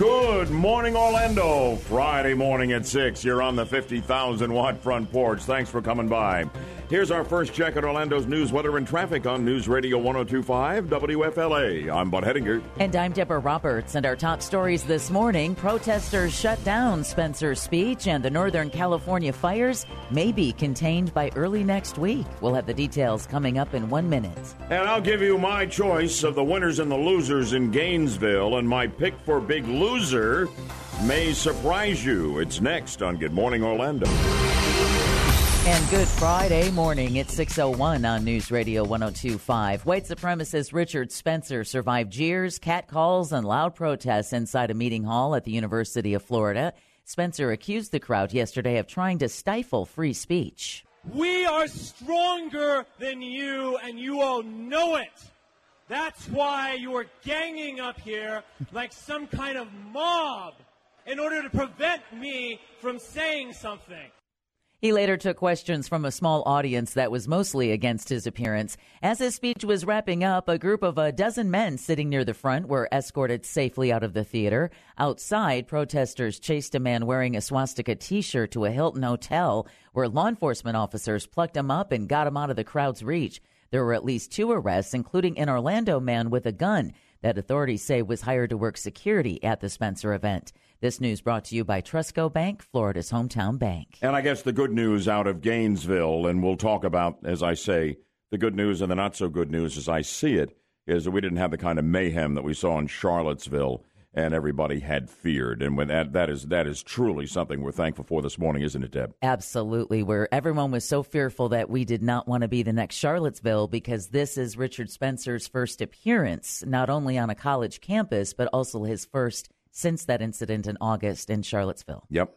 Good morning, Orlando. Friday morning at 6. You're on the 50,000 watt front porch. Thanks for coming by. Here's our first check at Orlando's news, weather, and traffic on News Radio 1025 WFLA. I'm Bud Hedinger. And I'm Deborah Roberts. And our top stories this morning protesters shut down Spencer's speech, and the Northern California fires may be contained by early next week. We'll have the details coming up in one minute. And I'll give you my choice of the winners and the losers in Gainesville, and my pick for Big Loser may surprise you. It's next on Good Morning Orlando. And good Friday morning. It's 601 on News Radio 1025. White supremacist Richard Spencer survived jeers, catcalls, and loud protests inside a meeting hall at the University of Florida. Spencer accused the crowd yesterday of trying to stifle free speech. We are stronger than you, and you all know it. That's why you are ganging up here like some kind of mob in order to prevent me from saying something. He later took questions from a small audience that was mostly against his appearance. As his speech was wrapping up, a group of a dozen men sitting near the front were escorted safely out of the theater. Outside, protesters chased a man wearing a swastika t shirt to a Hilton hotel, where law enforcement officers plucked him up and got him out of the crowd's reach. There were at least two arrests, including an Orlando man with a gun that authorities say was hired to work security at the Spencer event. This news brought to you by Trustco Bank, Florida's hometown bank. And I guess the good news out of Gainesville, and we'll talk about, as I say, the good news and the not so good news as I see it, is that we didn't have the kind of mayhem that we saw in Charlottesville and everybody had feared. And when that that is that is truly something we're thankful for this morning, isn't it, Deb? Absolutely. Where everyone was so fearful that we did not want to be the next Charlottesville because this is Richard Spencer's first appearance, not only on a college campus, but also his first since that incident in August in Charlottesville. Yep.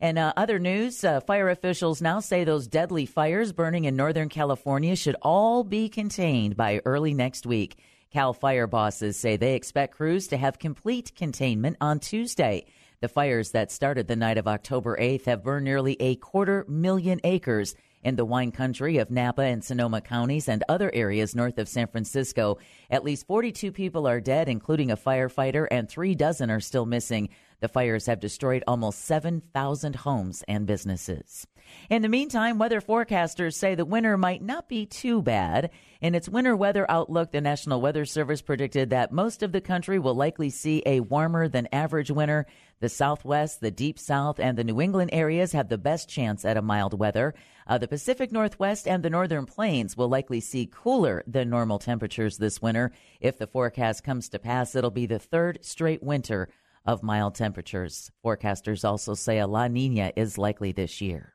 And uh, other news uh, fire officials now say those deadly fires burning in Northern California should all be contained by early next week. Cal Fire bosses say they expect crews to have complete containment on Tuesday. The fires that started the night of October 8th have burned nearly a quarter million acres in the wine country of Napa and Sonoma counties and other areas north of San Francisco. At least 42 people are dead, including a firefighter, and three dozen are still missing. The fires have destroyed almost 7,000 homes and businesses. In the meantime, weather forecasters say the winter might not be too bad. In its winter weather outlook, the National Weather Service predicted that most of the country will likely see a warmer than average winter. The Southwest, the Deep South, and the New England areas have the best chance at a mild weather. Uh, the Pacific Northwest and the Northern Plains will likely see cooler than normal temperatures this winter. If the forecast comes to pass, it'll be the third straight winter of mild temperatures. Forecasters also say a La Nina is likely this year.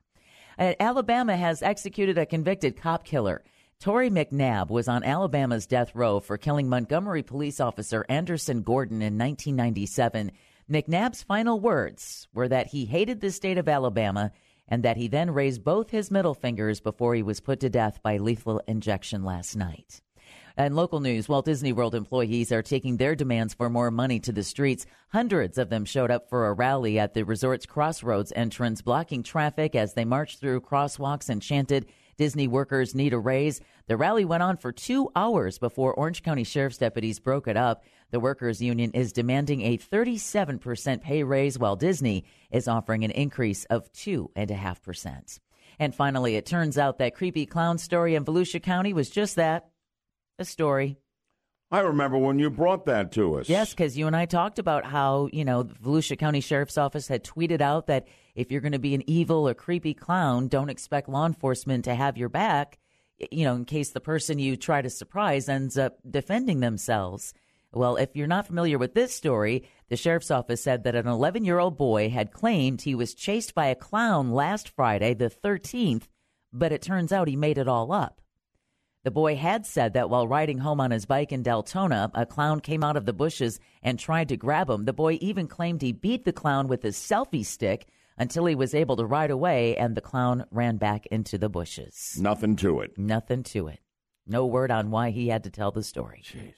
Uh, Alabama has executed a convicted cop killer. Torrey McNabb was on Alabama's death row for killing Montgomery police officer Anderson Gordon in 1997. McNabb's final words were that he hated the state of Alabama and that he then raised both his middle fingers before he was put to death by lethal injection last night. And local news Walt Disney World employees are taking their demands for more money to the streets. Hundreds of them showed up for a rally at the resort's crossroads entrance, blocking traffic as they marched through crosswalks and chanted, Disney workers need a raise. The rally went on for two hours before Orange County Sheriff's deputies broke it up. The workers' union is demanding a 37% pay raise, while Disney is offering an increase of 2.5%. And finally, it turns out that creepy clown story in Volusia County was just that a story. I remember when you brought that to us. Yes, because you and I talked about how, you know, the Volusia County Sheriff's Office had tweeted out that if you're going to be an evil or creepy clown, don't expect law enforcement to have your back, you know, in case the person you try to surprise ends up defending themselves. Well, if you're not familiar with this story, the sheriff's office said that an 11 year old boy had claimed he was chased by a clown last Friday, the 13th, but it turns out he made it all up. The boy had said that while riding home on his bike in Deltona, a clown came out of the bushes and tried to grab him. The boy even claimed he beat the clown with his selfie stick until he was able to ride away and the clown ran back into the bushes. Nothing to it. Nothing to it. No word on why he had to tell the story. Jeez.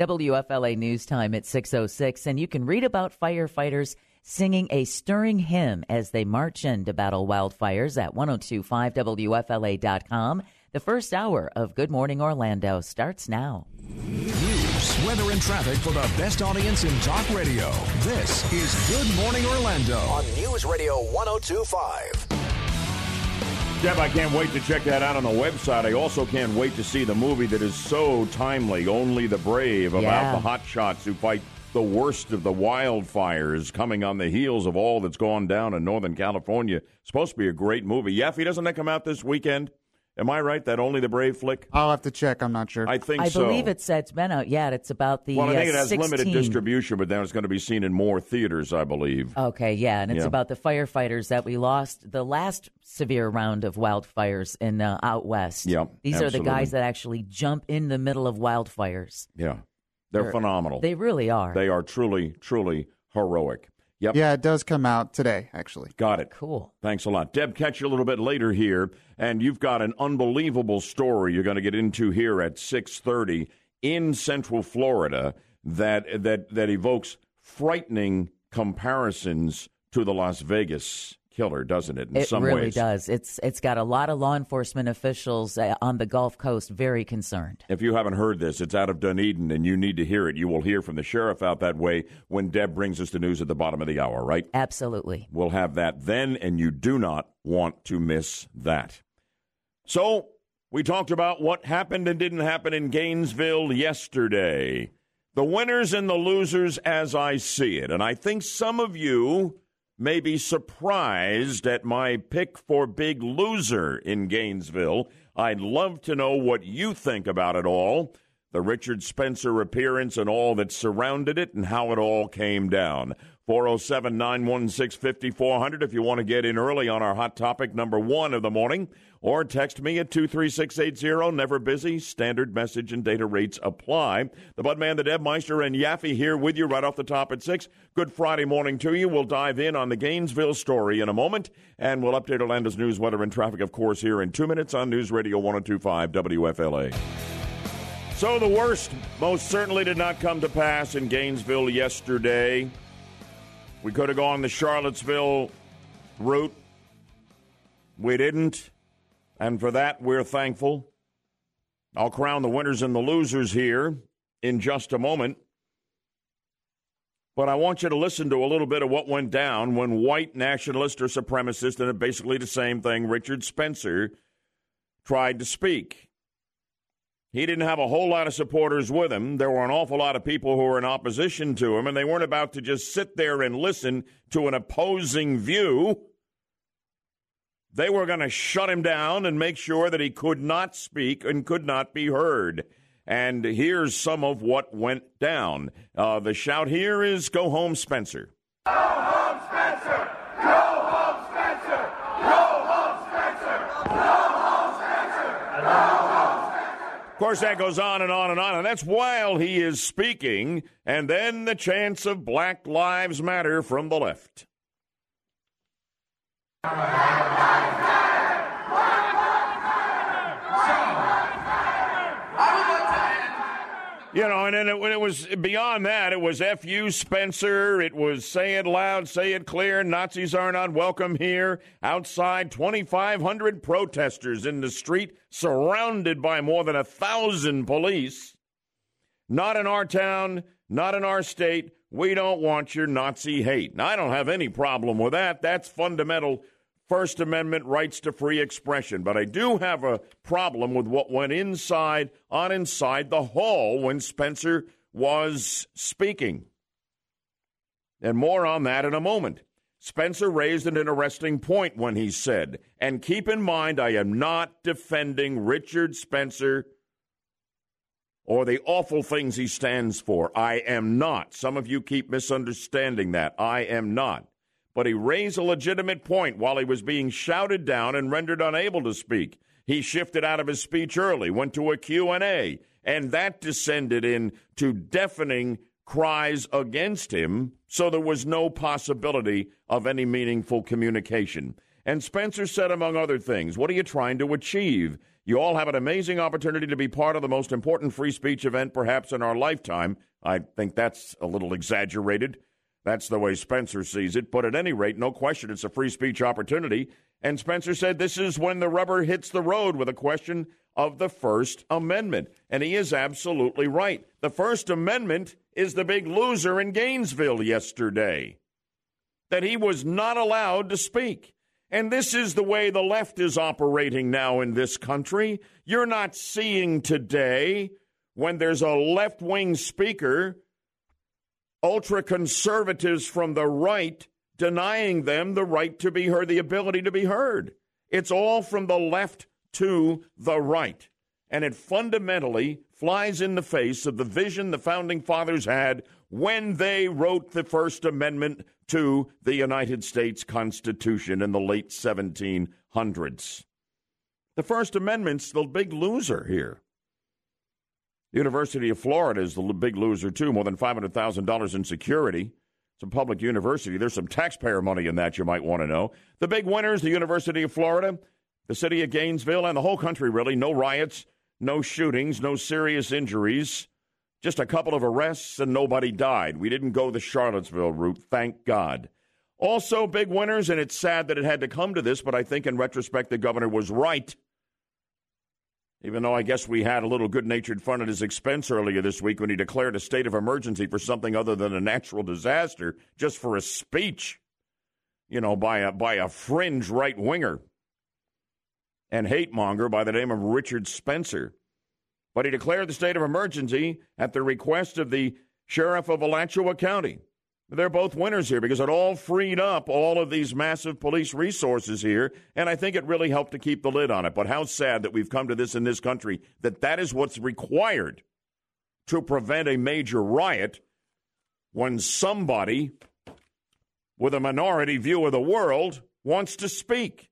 WFLA News Time at 6:06 and you can read about firefighters singing a stirring hymn as they march in to battle wildfires at 1025wfla.com. The first hour of Good Morning Orlando starts now. News weather, and traffic for the best audience in talk radio. This is Good Morning Orlando on News Radio 1025. Deb, I can't wait to check that out on the website. I also can't wait to see the movie that is so timely, Only the Brave, about Yeah. the hotshots who fight the worst of the wildfires coming on the heels of all that's gone down in Northern California. Supposed to be a great movie. Yaffee, doesn't that come out this weekend? Am I right? That Only the Brave flick? I'll have to check. I'm not sure. I think I so. believe it's it's been out. Yeah, it's about the. Well, I think uh, it has 16 limited distribution, but then it's going to be seen in more theaters, I believe. Okay, yeah, and it's Yeah. about the firefighters that we lost the last severe round of wildfires in uh, out west. Yep, these are the guys that actually jump in the middle of wildfires. yeah. They're, They're- phenomenal. They really are. they are truly, truly heroic. Yep. yeah, it does come out today, actually. Got it. cool. Thanks a lot. Deb, catch you a little bit later here, and you've got an unbelievable story you're going to get into here at 6:30 in Central Florida that that that evokes frightening comparisons to the Las Vegas killer, doesn't it? In It some really ways. does. It's it's got a lot of law enforcement officials uh, on the Gulf Coast very concerned. If you haven't heard this, it's out of Dunedin, and you need to hear it. You will hear from the sheriff out that way when Deb brings us the news at the bottom of the hour, right? Absolutely. We'll have that then, and you do not want to miss that. So, we talked about what happened and didn't happen in Gainesville yesterday. The winners and the losers as I see it. And I think some of you may be surprised at my pick for big loser in Gainesville. I'd love to know what you think about it all the Richard Spencer appearance and all that surrounded it and how it all came down. 407 916 5400 if you want to get in early on our hot topic number one of the morning, or text me at 23680. Never busy. Standard message and data rates apply. The Budman, the Deb Meister, and Yaffee here with you right off the top at 6. Good Friday morning to you. We'll dive in on the Gainesville story in a moment, and we'll update Orlando's news, weather, and traffic, of course, here in two minutes on News Radio 1025 WFLA. So the worst most certainly did not come to pass in Gainesville yesterday. We could have gone the Charlottesville route. We didn't. And for that, we're thankful. I'll crown the winners and the losers here in just a moment. But I want you to listen to a little bit of what went down when white nationalist or supremacist, and basically the same thing, Richard Spencer, tried to speak. He didn't have a whole lot of supporters with him. There were an awful lot of people who were in opposition to him, and they weren't about to just sit there and listen to an opposing view. They were going to shut him down and make sure that he could not speak and could not be heard. And here's some of what went down. Uh, the shout here is Go Home, Spencer. Go home, Spencer! Go home, Spencer! Go home, Spencer! Go home, Spencer! Go home, Spencer! Of course, that goes on and on and on, and that's while he is speaking, and then the chants of Black Lives Matter from the left. You know, and then it, it was beyond that, it was F you, Spencer. It was say it loud, say it clear. Nazis are not welcome here. Outside, 2,500 protesters in the street, surrounded by more than a thousand police. Not in our town, not in our state. We don't want your Nazi hate. Now, I don't have any problem with that. That's fundamental First Amendment rights to free expression. But I do have a problem with what went inside, on inside the hall when Spencer was speaking. And more on that in a moment. Spencer raised an interesting point when he said, and keep in mind, I am not defending Richard Spencer or the awful things he stands for. I am not. Some of you keep misunderstanding that. I am not. But he raised a legitimate point while he was being shouted down and rendered unable to speak. He shifted out of his speech early, went to a Q&A, and that descended into deafening cries against him, so there was no possibility of any meaningful communication. And Spencer said, among other things, What are you trying to achieve? You all have an amazing opportunity to be part of the most important free speech event perhaps in our lifetime. I think that's a little exaggerated. That's the way Spencer sees it. But at any rate, no question, it's a free speech opportunity. And Spencer said this is when the rubber hits the road with a question of the First Amendment. And he is absolutely right. The First Amendment is the big loser in Gainesville yesterday, that he was not allowed to speak. And this is the way the left is operating now in this country. You're not seeing today when there's a left wing speaker, ultra conservatives from the right denying them the right to be heard, the ability to be heard. It's all from the left to the right. And it fundamentally flies in the face of the vision the founding fathers had when they wrote the First Amendment to the United States Constitution in the late 1700s. The First Amendment's the big loser here. The University of Florida is the big loser, too. More than $500,000 in security. It's a public university. There's some taxpayer money in that you might want to know. The big winners, the University of Florida, the city of Gainesville, and the whole country, really. No riots, no shootings, no serious injuries, just a couple of arrests, and nobody died. We didn't go the Charlottesville route, thank God. Also, big winners, and it's sad that it had to come to this, but I think in retrospect the governor was right even though I guess we had a little good natured fun at his expense earlier this week when he declared a state of emergency for something other than a natural disaster just for a speech, you know, by a, by a fringe right winger and hate monger by the name of Richard Spencer. But he declared the state of emergency at the request of the sheriff of Alachua County. They're both winners here because it all freed up all of these massive police resources here, and I think it really helped to keep the lid on it. But how sad that we've come to this in this country that that is what's required to prevent a major riot when somebody with a minority view of the world wants to speak.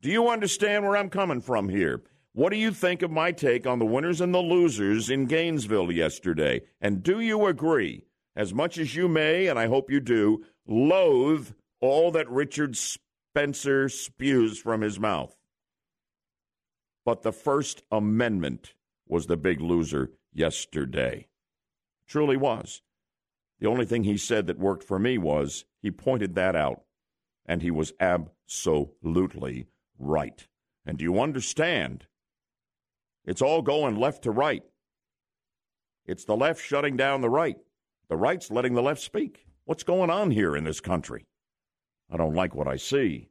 Do you understand where I'm coming from here? What do you think of my take on the winners and the losers in Gainesville yesterday? And do you agree? As much as you may, and I hope you do, loathe all that Richard Spencer spews from his mouth. But the First Amendment was the big loser yesterday. Truly was. The only thing he said that worked for me was he pointed that out, and he was absolutely right. And do you understand? It's all going left to right. It's the left shutting down the right. The right's letting the left speak. What's going on here in this country? I don't like what I see.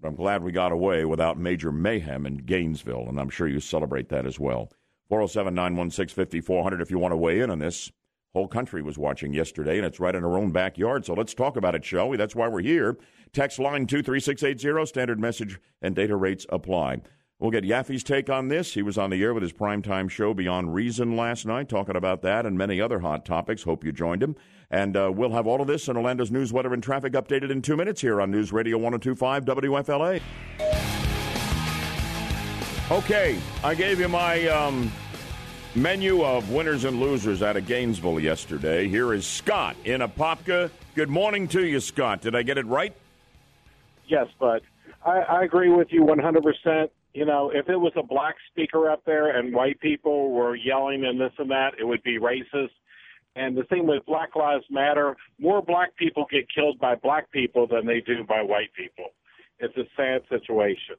But I'm glad we got away without major mayhem in Gainesville, and I'm sure you celebrate that as well. 407 916 5400 if you want to weigh in on this. Whole country was watching yesterday, and it's right in our own backyard. So let's talk about it, shall we? That's why we're here. Text line 23680, standard message and data rates apply. We'll get Yaffee's take on this. He was on the air with his primetime show Beyond Reason last night, talking about that and many other hot topics. Hope you joined him. And uh, we'll have all of this and Orlando's news, weather, and traffic updated in two minutes here on News Radio 1025 WFLA. Okay, I gave you my um, menu of winners and losers out of Gainesville yesterday. Here is Scott in Apopka. Good morning to you, Scott. Did I get it right? Yes, but I, I agree with you 100% you know, if it was a black speaker up there and white people were yelling and this and that, it would be racist. And the thing with Black Lives Matter, more black people get killed by black people than they do by white people. It's a sad situation.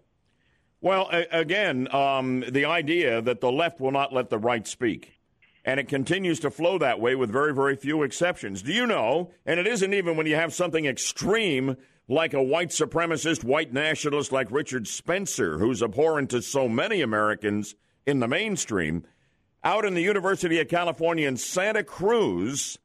Well, again, um, the idea that the left will not let the right speak. And it continues to flow that way with very, very few exceptions. Do you know? And it isn't even when you have something extreme like a white supremacist, white nationalist like Richard Spencer, who's abhorrent to so many Americans in the mainstream, out in the University of California in Santa Cruz,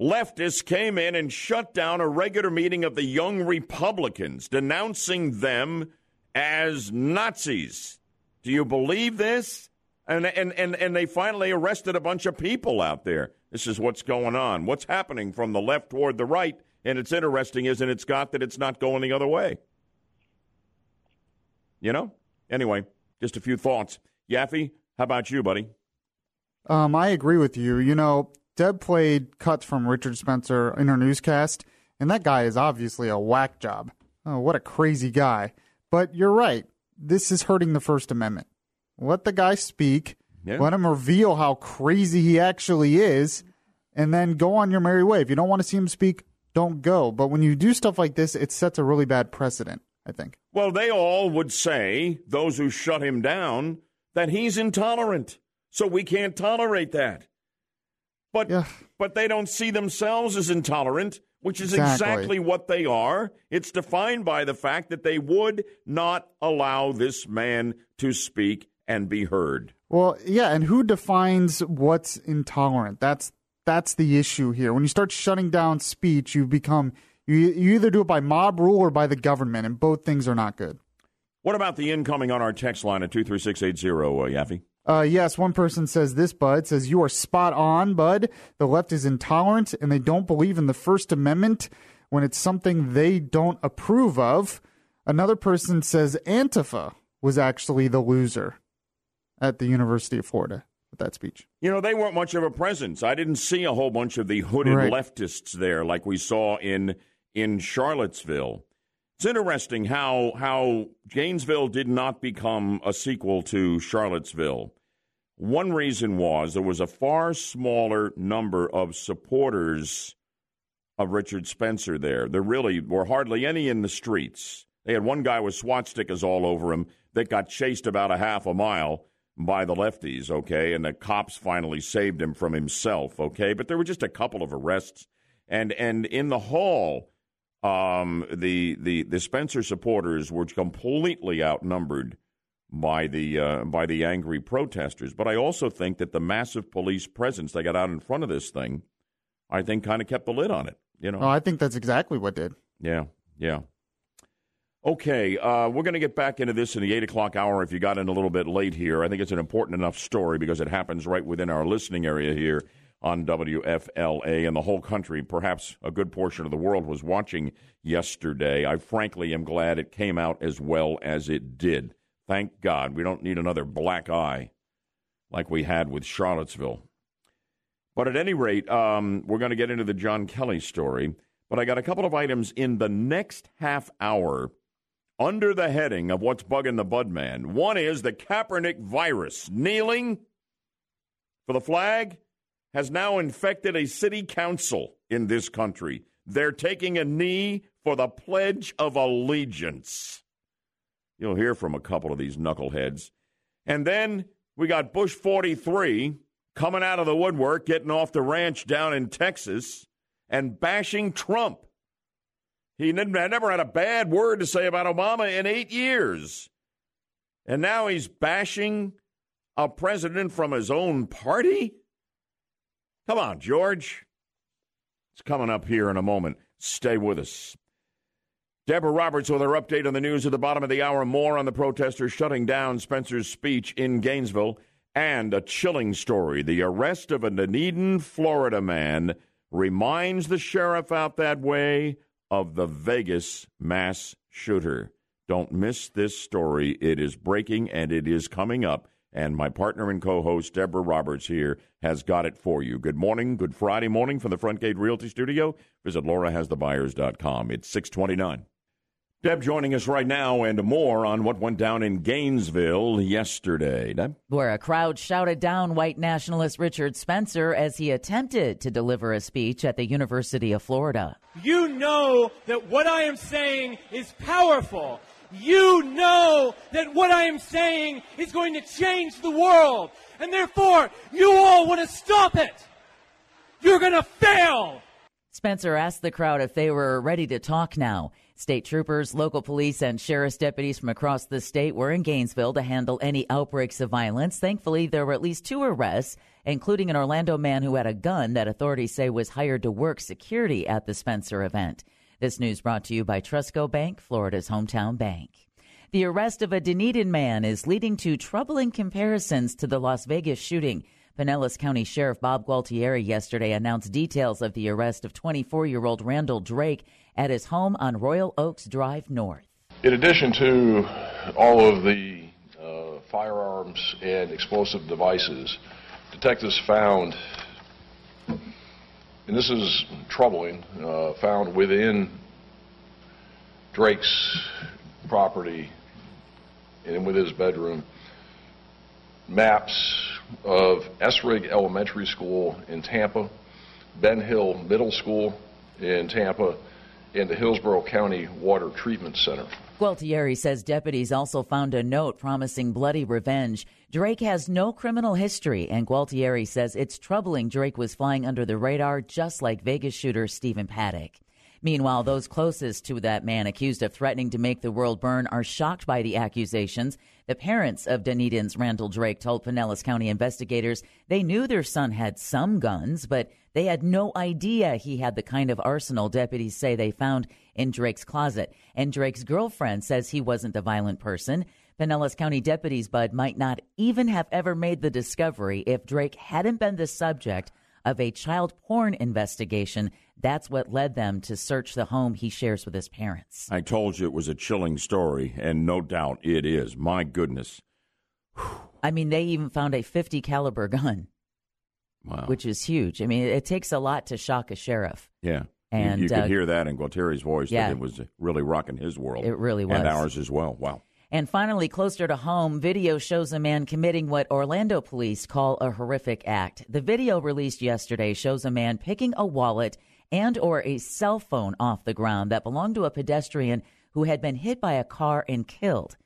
leftists came in and shut down a regular meeting of the Young Republicans, denouncing them as Nazis. Do you believe this? And, and, and, and they finally arrested a bunch of people out there. This is what's going on. What's happening from the left toward the right and it's interesting, isn't it, Scott, that it's not going the other way? You know? Anyway, just a few thoughts. Yaffee, how about you, buddy? Um, I agree with you. You know, Deb played cuts from Richard Spencer in her newscast, and that guy is obviously a whack job. Oh, what a crazy guy. But you're right. This is hurting the First Amendment. Let the guy speak. Yeah. Let him reveal how crazy he actually is, and then go on your merry way. If you don't want to see him speak, don't go. But when you do stuff like this, it sets a really bad precedent. I think. Well, they all would say, those who shut him down, that he's intolerant. So we can't tolerate that. But Yeah. but they don't see themselves as intolerant, which is Exactly. exactly what they are. It's defined by the fact that they would not allow this man to speak and be heard. Well, yeah, and who defines what's intolerant? That's that's the issue here. When you start shutting down speech, you become you you either do it by mob rule or by the government, and both things are not good. What about the incoming on our text line at 23680, uh, Yaffee? Uh, yes, one person says this, Bud says you are spot on, Bud. The left is intolerant and they don't believe in the First Amendment when it's something they don't approve of. Another person says Antifa was actually the loser at the University of Florida with that speech. You know, they weren't much of a presence. I didn't see a whole bunch of the hooded Right. leftists there like we saw in in Charlottesville. It's interesting how how Gainesville did not become a sequel to Charlottesville. One reason was there was a far smaller number of supporters of Richard Spencer there. There really were hardly any in the streets. They had one guy with SWAT stickers all over him that got chased about a half a mile by the lefties, okay? And the cops finally saved him from himself, okay? But there were just a couple of arrests. And and in the hall, um, the, the the Spencer supporters were completely outnumbered by the uh, by the angry protesters. But I also think that the massive police presence they got out in front of this thing, I think, kind of kept the lid on it. You know, Oh, I think that's exactly what did. yeah, yeah. Okay, uh, we're going to get back into this in the 8 o'clock hour if you got in a little bit late here. I think it's an important enough story because it happens right within our listening area here on WFLA and the whole country. Perhaps a good portion of the world was watching yesterday. I frankly am glad it came out as well as it did. Thank God. We don't need another black eye like we had with Charlottesville. But at any rate, um, we're going to get into the John Kelly story. But I got a couple of items in the next half hour under the heading of what's bugging the Budman. One is the Kaepernick virus. Kneeling for the flag has now infected a city council in this country. They're taking a knee for the Pledge of Allegiance. You'll hear from a couple of these knuckleheads. And then we got Bush 43 coming out of the woodwork, getting off the ranch down in Texas and bashing Trump. He never had a bad word to say about Obama in eight years. And now he's bashing a president from his own party? Come on, George. It's coming up here in a moment. Stay with us. Deborah Roberts with her update on the news at the bottom of the hour. More on the protesters shutting down Spencer's speech in Gainesville. And a chilling story. The arrest of a Dunedin, Florida man reminds the sheriff out that way of the Vegas mass shooter. Don't miss this story. It is breaking and it is coming up. And my partner and co host, Deborah Roberts, here has got it for you. Good morning. Good Friday morning from the Front Gate Realty Studio. Visit laurahasthebuyers.com. It's 629. Deb joining us right now and more on what went down in Gainesville yesterday. Deb? where a crowd shouted down white nationalist Richard Spencer as he attempted to deliver a speech at the University of Florida. You know that what I am saying is powerful. You know that what I am saying is going to change the world. And therefore, you all want to stop it. You're going to fail. Spencer asked the crowd if they were ready to talk now. State troopers, local police, and sheriff's deputies from across the state were in Gainesville to handle any outbreaks of violence. Thankfully, there were at least two arrests, including an Orlando man who had a gun that authorities say was hired to work security at the Spencer event. This news brought to you by Trustco Bank, Florida's hometown bank. The arrest of a Dunedin man is leading to troubling comparisons to the Las Vegas shooting. Pinellas County Sheriff Bob Gualtieri yesterday announced details of the arrest of 24 year old Randall Drake at his home on Royal Oaks Drive North. In addition to all of the uh, firearms and explosive devices, detectives found, and this is troubling, uh, found within Drake's property and with his bedroom maps of Essrig Elementary School in Tampa, Ben Hill Middle School in Tampa, and the Hillsborough County Water Treatment Center. Gualtieri says deputies also found a note promising bloody revenge. Drake has no criminal history, and Gualtieri says it's troubling Drake was flying under the radar just like Vegas shooter Stephen Paddock. Meanwhile, those closest to that man accused of threatening to make the world burn are shocked by the accusations. The parents of Dunedin's Randall Drake told Pinellas County investigators they knew their son had some guns, but they had no idea he had the kind of arsenal deputies say they found in Drake's closet. And Drake's girlfriend says he wasn't a violent person. Pinellas County deputies, Bud, might not even have ever made the discovery if Drake hadn't been the subject of a child porn investigation. That's what led them to search the home he shares with his parents. I told you it was a chilling story, and no doubt it is. My goodness. I mean, they even found a 50 caliber gun, Wow. which is huge. I mean, it takes a lot to shock a sheriff. yeah. And, you, you could uh, hear that in Gualtieri's voice yeah. that it was really rocking his world. It really was. And ours as well. Wow. And finally, closer to home, video shows a man committing what Orlando police call a horrific act. The video released yesterday shows a man picking a wallet and or a cell phone off the ground that belonged to a pedestrian who had been hit by a car and killed.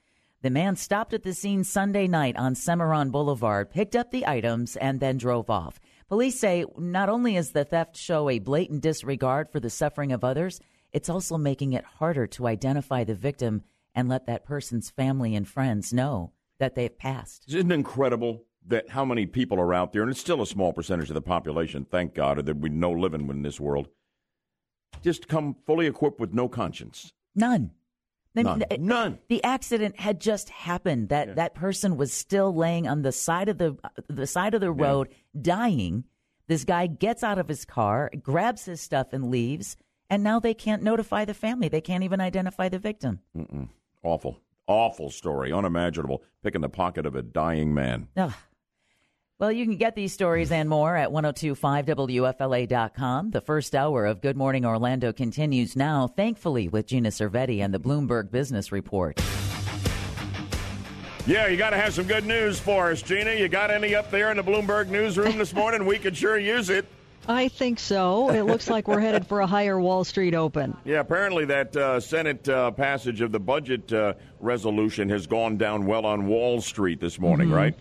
The man stopped at the scene Sunday night on Cimarron Boulevard, picked up the items, and then drove off. Police say not only is the theft show a blatant disregard for the suffering of others, it's also making it harder to identify the victim and let that person's family and friends know that they've passed. Isn't it incredible that how many people are out there, and it's still a small percentage of the population, thank God, or that we know living in this world, just come fully equipped with no conscience. None. I mean, None. it- None. The accident had just happened. That that person was still laying on the side of the uh, the side of the road, dying. This guy gets out of his car, grabs his stuff, and leaves. And now they can't notify the family. They can't even identify the victim. Awful. Awful story. Unimaginable. Picking the pocket of a dying man. Ugh. Well, you can get these stories and more at 1025WFLA.com. The first hour of Good Morning Orlando continues now, thankfully, with Gina Cervetti and the Bloomberg Business Report. Yeah, you got to have some good news for us, Gina. You got any up there in the Bloomberg newsroom this morning? We could sure use it. I think so. It looks like we're headed for a higher Wall Street open. Yeah, apparently that uh, Senate uh, passage of the budget uh, resolution has gone down well on Wall Street this morning, right?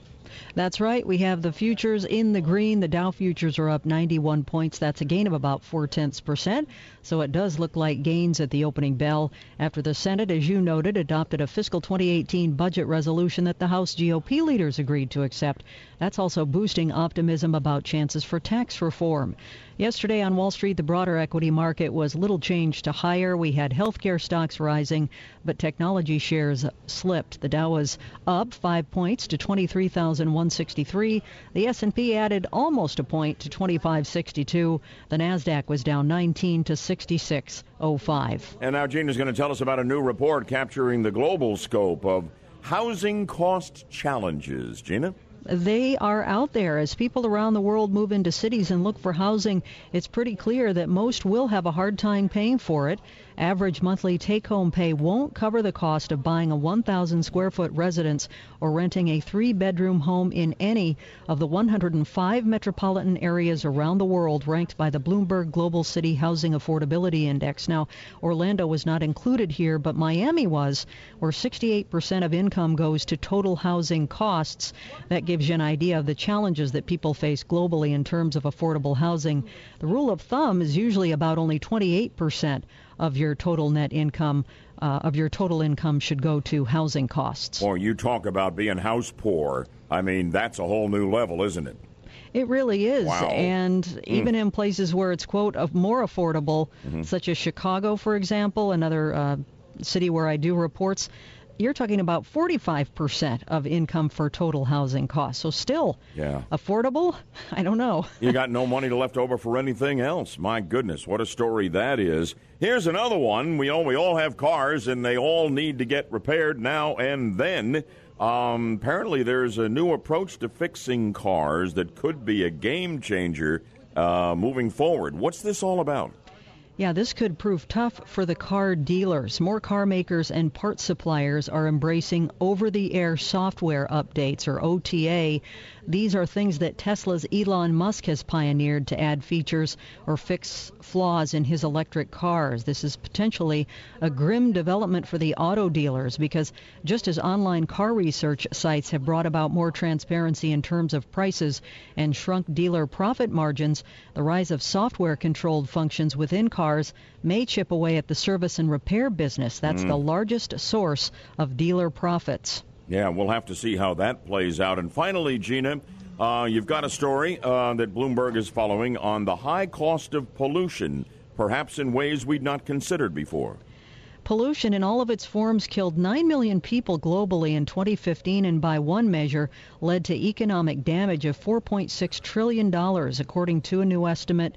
That's right. We have the futures in the green. The Dow futures are up 91 points. That's a gain of about four tenths percent. So it does look like gains at the opening bell after the Senate, as you noted, adopted a fiscal 2018 budget resolution that the House GOP leaders agreed to accept. That's also boosting optimism about chances for tax reform. Yesterday on Wall Street, the broader equity market was little change to higher. We had healthcare stocks rising, but technology shares slipped. The Dow was up 5 points to 23,163. The S&P added almost a point to 2562. The Nasdaq was down 19 to 6605. And now Gina's going to tell us about a new report capturing the global scope of housing cost challenges. Gina? they are out there as people around the world move into cities and look for housing. It's pretty clear that most will have a hard time paying for it. Average monthly take home pay won't cover the cost of buying a 1,000 square foot residence or renting a three bedroom home in any of the 105 metropolitan areas around the world ranked by the Bloomberg Global City Housing Affordability Index. Now, Orlando was not included here, but Miami was, where 68% of income goes to total housing costs. That gives you an idea of the challenges that people face globally in terms of affordable housing. The rule of thumb is usually about only 28% of your total net income, uh, of your total income should go to housing costs. Or you talk about being house poor. I mean, that's a whole new level, isn't it? It really is. Wow. And even in places where it's, quote, more affordable, such as Chicago, for example, another uh, city where I do reports, you're talking about 45% of income for total housing costs. So still Yeah. affordable? I don't know. You got no money left over for anything else. My goodness, what a story that is. Here's another one. We all we all have cars and they all need to get repaired now and then. Um, apparently, there's a new approach to fixing cars that could be a game changer uh, moving forward. What's this all about? Yeah, this could prove tough for the car dealers. More car makers and part suppliers are embracing over the air software updates, or OTA. These are things that Tesla's Elon Musk has pioneered to add features or fix flaws in his electric cars. This is potentially a grim development for the auto dealers because just as online car research sites have brought about more transparency in terms of prices and shrunk dealer profit margins, the rise of software controlled functions within cars may chip away at the service and repair business. That's mm. the largest source of dealer profits. Yeah, we'll have to see how that plays out. And finally, Gina, uh, you've got a story uh, that Bloomberg is following on the high cost of pollution, perhaps in ways we'd not considered before. Pollution in all of its forms killed 9 million people globally in 2015 and by one measure led to economic damage of $4.6 trillion, according to a new estimate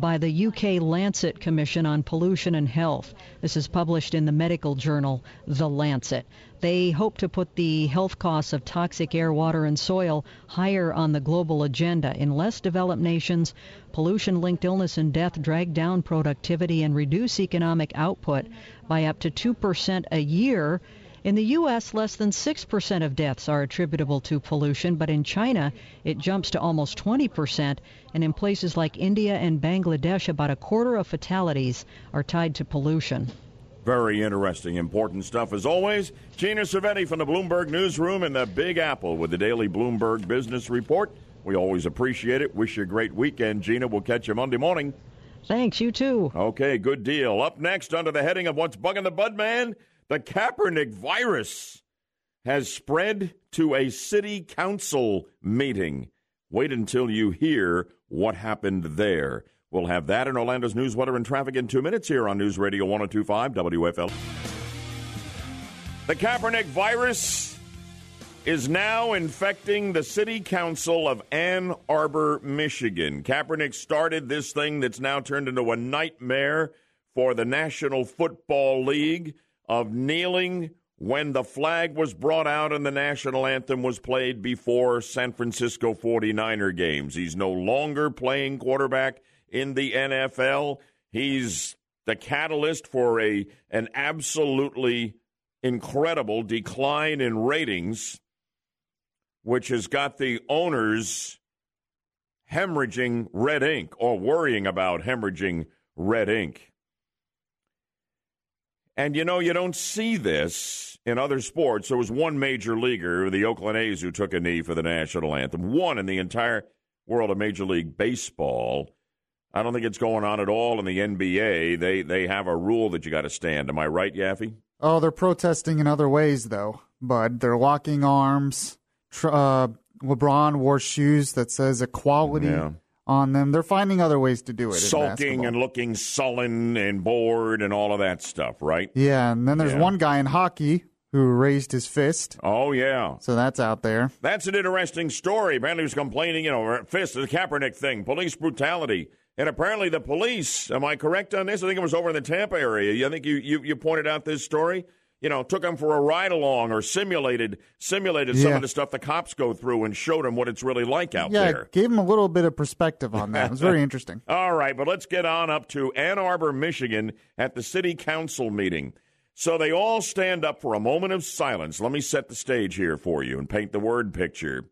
by the UK Lancet Commission on Pollution and Health. This is published in the medical journal The Lancet. They hope to put the health costs of toxic air, water, and soil higher on the global agenda. In less developed nations, pollution linked illness and death drag down productivity and reduce economic output by up to 2% a year in the U.S., less than 6% of deaths are attributable to pollution, but in China, it jumps to almost 20%. And in places like India and Bangladesh, about a quarter of fatalities are tied to pollution. Very interesting, important stuff as always. Gina Cervetti from the Bloomberg Newsroom in the Big Apple with the daily Bloomberg Business Report. We always appreciate it. Wish you a great weekend, Gina. We'll catch you Monday morning. Thanks, you too. Okay, good deal. Up next, under the heading of What's Bugging the Budman, the Kaepernick virus has spread to a city council meeting. Wait until you hear what happened there. We'll have that in Orlando's news, weather, and traffic in two minutes here on News Radio 1025 WFL. The Kaepernick virus is now infecting the city council of Ann Arbor, Michigan. Kaepernick started this thing that's now turned into a nightmare for the National Football League of kneeling when the flag was brought out and the national anthem was played before San Francisco 49er games. He's no longer playing quarterback in the NFL. He's the catalyst for a an absolutely incredible decline in ratings which has got the owners hemorrhaging red ink or worrying about hemorrhaging red ink. And you know, you don't see this in other sports. There was one major leaguer, the Oakland A's, who took a knee for the national anthem. One in the entire world of Major League Baseball. I don't think it's going on at all in the NBA. They they have a rule that you got to stand. Am I right, Yaffee? Oh, they're protesting in other ways, though. But they're locking arms. Uh, LeBron wore shoes that says equality. Yeah on them. They're finding other ways to do it. Sulking and looking sullen and bored and all of that stuff, right? Yeah, and then there's yeah. one guy in hockey who raised his fist. Oh, yeah. So that's out there. That's an interesting story. Apparently, he was complaining, you know, fist, the Kaepernick thing, police brutality. And apparently, the police, am I correct on this? I think it was over in the Tampa area. I think you, you, you pointed out this story you know, took them for a ride along or simulated simulated yeah. some of the stuff the cops go through and showed them what it's really like out there. yeah, there. gave them a little bit of perspective on that. It was very interesting. All right, but let's get on up to Ann Arbor, Michigan at the city council meeting. So they all stand up for a moment of silence. Let me set the stage here for you and paint the word picture.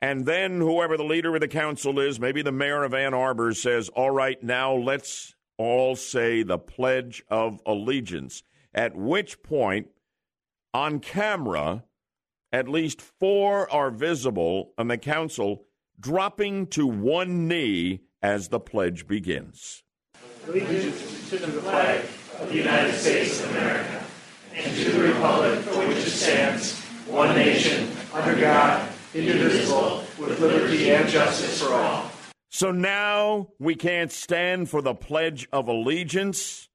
And then whoever the leader of the council is, maybe the mayor of Ann Arbor says, "All right, now let's all say the pledge of allegiance." At which point, on camera, at least four are visible on the council dropping to one knee as the pledge begins. Allegiance to the flag of the United States of America and to the republic for which it stands, one nation, under God, indivisible, with liberty and justice for all. So now we can't stand for the Pledge of Allegiance?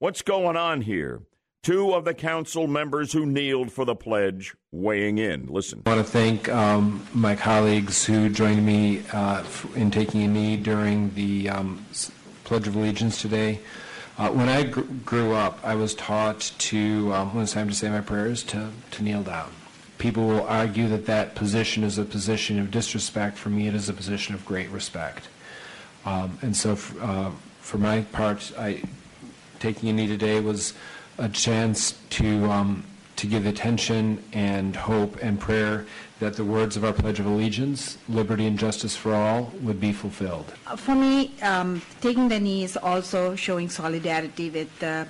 What's going on here? Two of the council members who kneeled for the pledge weighing in. Listen. I want to thank um, my colleagues who joined me uh, in taking a knee during the um, Pledge of Allegiance today. Uh, when I gr- grew up, I was taught to, um, when it's time to say my prayers, to, to kneel down. People will argue that that position is a position of disrespect. For me, it is a position of great respect. Um, and so, uh, for my part, I taking a knee today was a chance to um, to give attention and hope and prayer that the words of our Pledge of Allegiance, liberty and justice for all, would be fulfilled. For me, um, taking the knee is also showing solidarity with uh,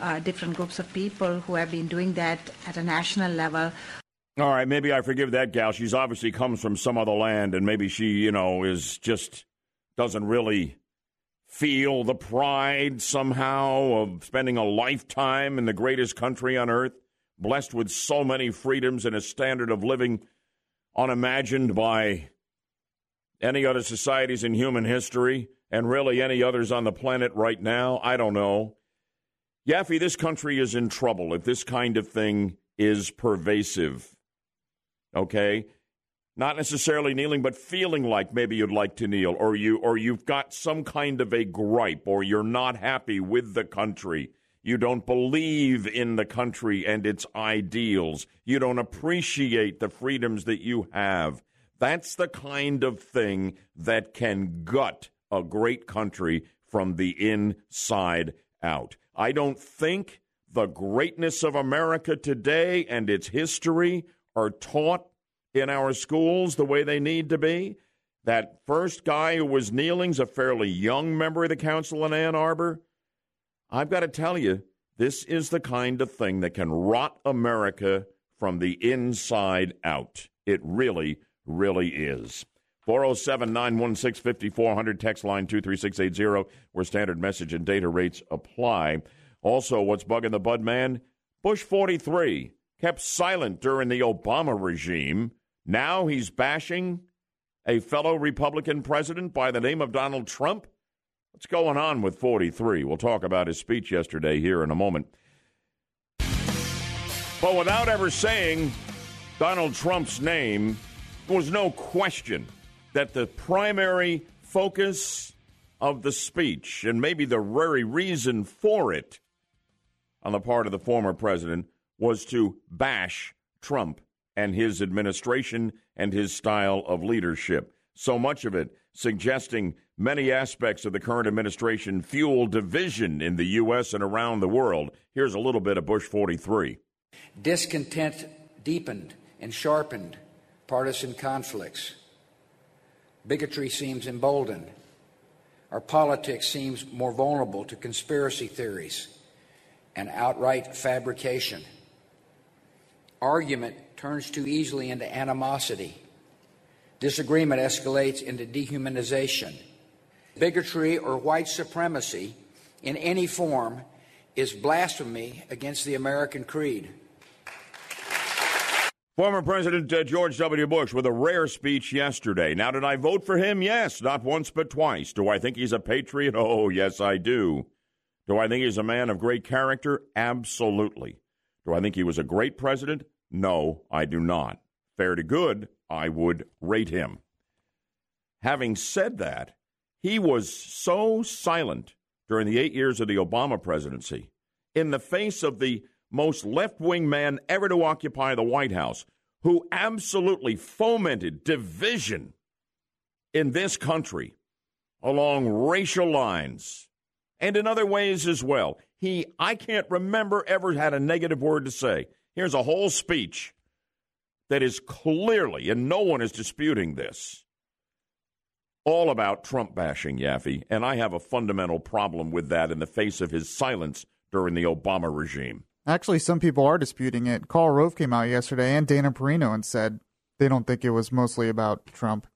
uh, different groups of people who have been doing that at a national level. All right, maybe I forgive that gal. She's obviously comes from some other land, and maybe she, you know, is just doesn't really feel the pride somehow of spending a lifetime in the greatest country on earth, blessed with so many freedoms and a standard of living unimagined by any other societies in human history, and really any others on the planet right now. I don't know. Yaffee, this country is in trouble if this kind of thing is pervasive. Okay? Not necessarily kneeling, but feeling like maybe you'd like to kneel, or you or you've got some kind of a gripe, or you're not happy with the country. You don't believe in the country and its ideals. You don't appreciate the freedoms that you have. That's the kind of thing that can gut a great country from the inside out. I don't think the greatness of America today and its history are taught in our schools the way they need to be. That first guy who was kneeling's a fairly young member of the council in Ann Arbor. I've got to tell you, this is the kind of thing that can rot America from the inside out. It really, really is. 407 916 5400, text line 23680, where standard message and data rates apply. Also, what's bugging the Bud man? Bush 43 kept silent during the Obama regime. Now he's bashing a fellow Republican president by the name of Donald Trump. What's going on with 43? We'll talk about his speech yesterday here in a moment. But without ever saying Donald Trump's name, there was no question that the primary focus of the speech, and maybe the very reason for it on the part of the former president, was to bash Trump and his administration and his style of leadership. So much of it suggesting many aspects of the current administration fuel division in the U.S. and around the world. Here's a little bit of Bush 43. Discontent deepened and sharpened partisan conflicts. Bigotry seems emboldened. Our politics seems more vulnerable to conspiracy theories and outright fabrication. Argument turns too easily into animosity. Disagreement escalates into dehumanization. Bigotry or white supremacy in any form is blasphemy against the American creed. Former President uh, George W. Bush with a rare speech yesterday. Now, did I vote for him? Yes, not once but twice. Do I think he's a patriot? Oh, yes, I do. Do I think he's a man of great character? Absolutely. Do I think he was a great president? No, I do not. Fair to good, I would rate him. Having said that, he was so silent during the eight years of the Obama presidency in the face of the most left wing man ever to occupy the White House, who absolutely fomented division in this country along racial lines and in other ways as well. He, I can't remember ever had a negative word to say. Here's a whole speech that is clearly, and no one is disputing this, all about Trump bashing, Yaffee. And I have a fundamental problem with that in the face of his silence during the Obama regime. Actually, some people are disputing it. Karl Rove came out yesterday and Dana Perino and said they don't think it was mostly about Trump.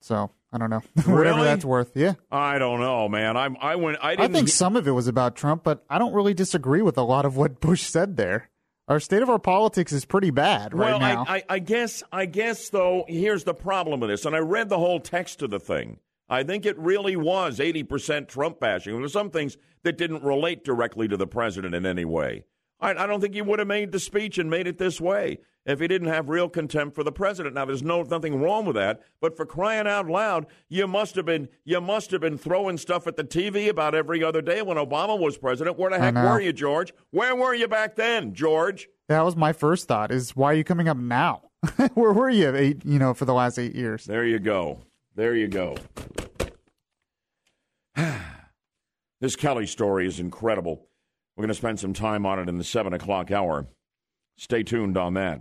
So I don't know. Whatever Really? that's worth. Yeah. I don't know, man. I'm, I went. I I didn't. I think some of it was about Trump, but I don't really disagree with a lot of what Bush said there. Our state of our politics is pretty bad right well, now. I, I, I guess, I guess though, here's the problem with this, and I read the whole text of the thing. I think it really was 80% Trump bashing. There were some things that didn't relate directly to the president in any way. I, I don't think he would have made the speech and made it this way if he didn't have real contempt for the president. Now, there's no nothing wrong with that, but for crying out loud, you must have been you must have been throwing stuff at the TV about every other day when Obama was president. Where the heck were you, George? Where were you back then, George? that was my first thought is why are you coming up now? Where were you eight, you know, for the last eight years? There you go. There you go. This Kelly story is incredible. We're going to spend some time on it in the 7 o'clock hour. Stay tuned on that.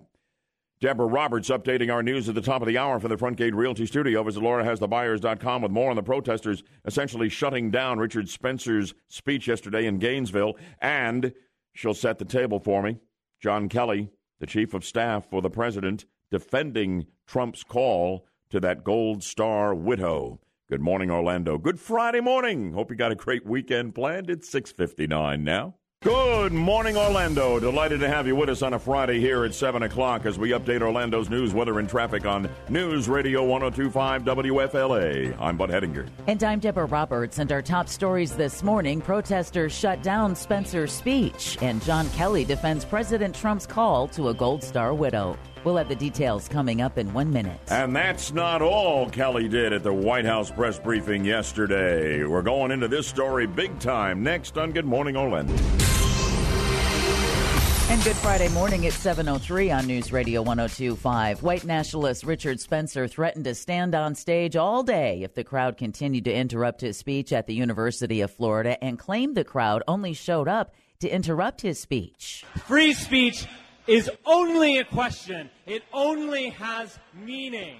Deborah Roberts updating our news at the top of the hour from the Front Gate Realty Studio. Visit LauraHasTheBuyers.com with more on the protesters essentially shutting down Richard Spencer's speech yesterday in Gainesville. And she'll set the table for me. John Kelly, the chief of staff for the president, defending Trump's call to that Gold Star widow. Good morning, Orlando. Good Friday morning. Hope you got a great weekend planned. It's 659 now. Good morning, Orlando. Delighted to have you with us on a Friday here at 7 o'clock as we update Orlando's news, weather, and traffic on News Radio 1025 WFLA. I'm Bud Hedinger. And I'm Deborah Roberts. And our top stories this morning protesters shut down Spencer's speech, and John Kelly defends President Trump's call to a Gold Star widow. We'll have the details coming up in one minute. And that's not all Kelly did at the White House press briefing yesterday. We're going into this story big time next on Good Morning Orlando. And good Friday morning at 7.03 on News Radio 102.5. White nationalist Richard Spencer threatened to stand on stage all day if the crowd continued to interrupt his speech at the University of Florida and claimed the crowd only showed up to interrupt his speech. Free speech is only a question. It only has meaning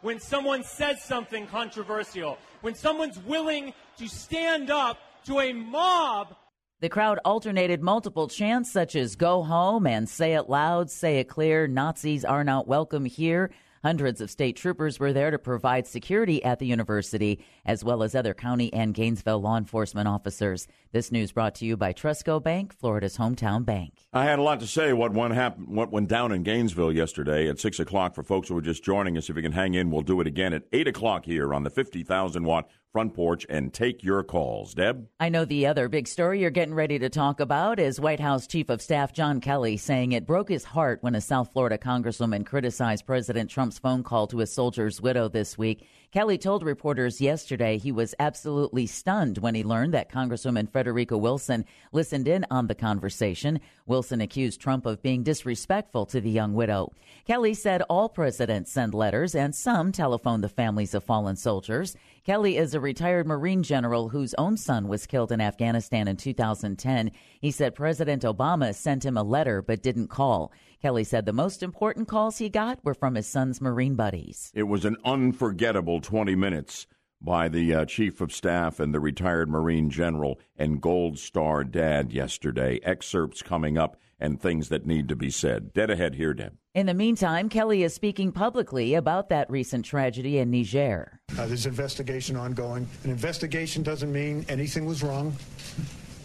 when someone says something controversial, when someone's willing to stand up to a mob the crowd alternated multiple chants such as Go Home and Say It Loud, Say It Clear, Nazis are not welcome here. Hundreds of state troopers were there to provide security at the university, as well as other county and Gainesville law enforcement officers. This news brought to you by Trustco Bank, Florida's hometown bank. I had a lot to say what went happened, what went down in Gainesville yesterday at six o'clock. For folks who are just joining us, if you can hang in, we'll do it again at eight o'clock here on the fifty thousand watt front porch and take your calls. Deb? I know the other big story you're getting ready to talk about is White House Chief of Staff John Kelly saying it broke his heart when a South Florida congresswoman criticized President Trump's phone call to a soldier's widow this week. Kelly told reporters yesterday he was absolutely stunned when he learned that Congresswoman Frederica Wilson listened in on the conversation. Wilson accused Trump of being disrespectful to the young widow. Kelly said all presidents send letters and some telephone the families of fallen soldiers. Kelly is a retired Marine general whose own son was killed in Afghanistan in 2010. He said President Obama sent him a letter but didn't call. Kelly said the most important calls he got were from his son's Marine buddies. It was an unforgettable 20 minutes by the uh, chief of staff and the retired Marine general and Gold Star dad yesterday. Excerpts coming up and things that need to be said. Dead ahead here, Deb. In the meantime, Kelly is speaking publicly about that recent tragedy in Niger. Uh, there's investigation ongoing. An investigation doesn't mean anything was wrong.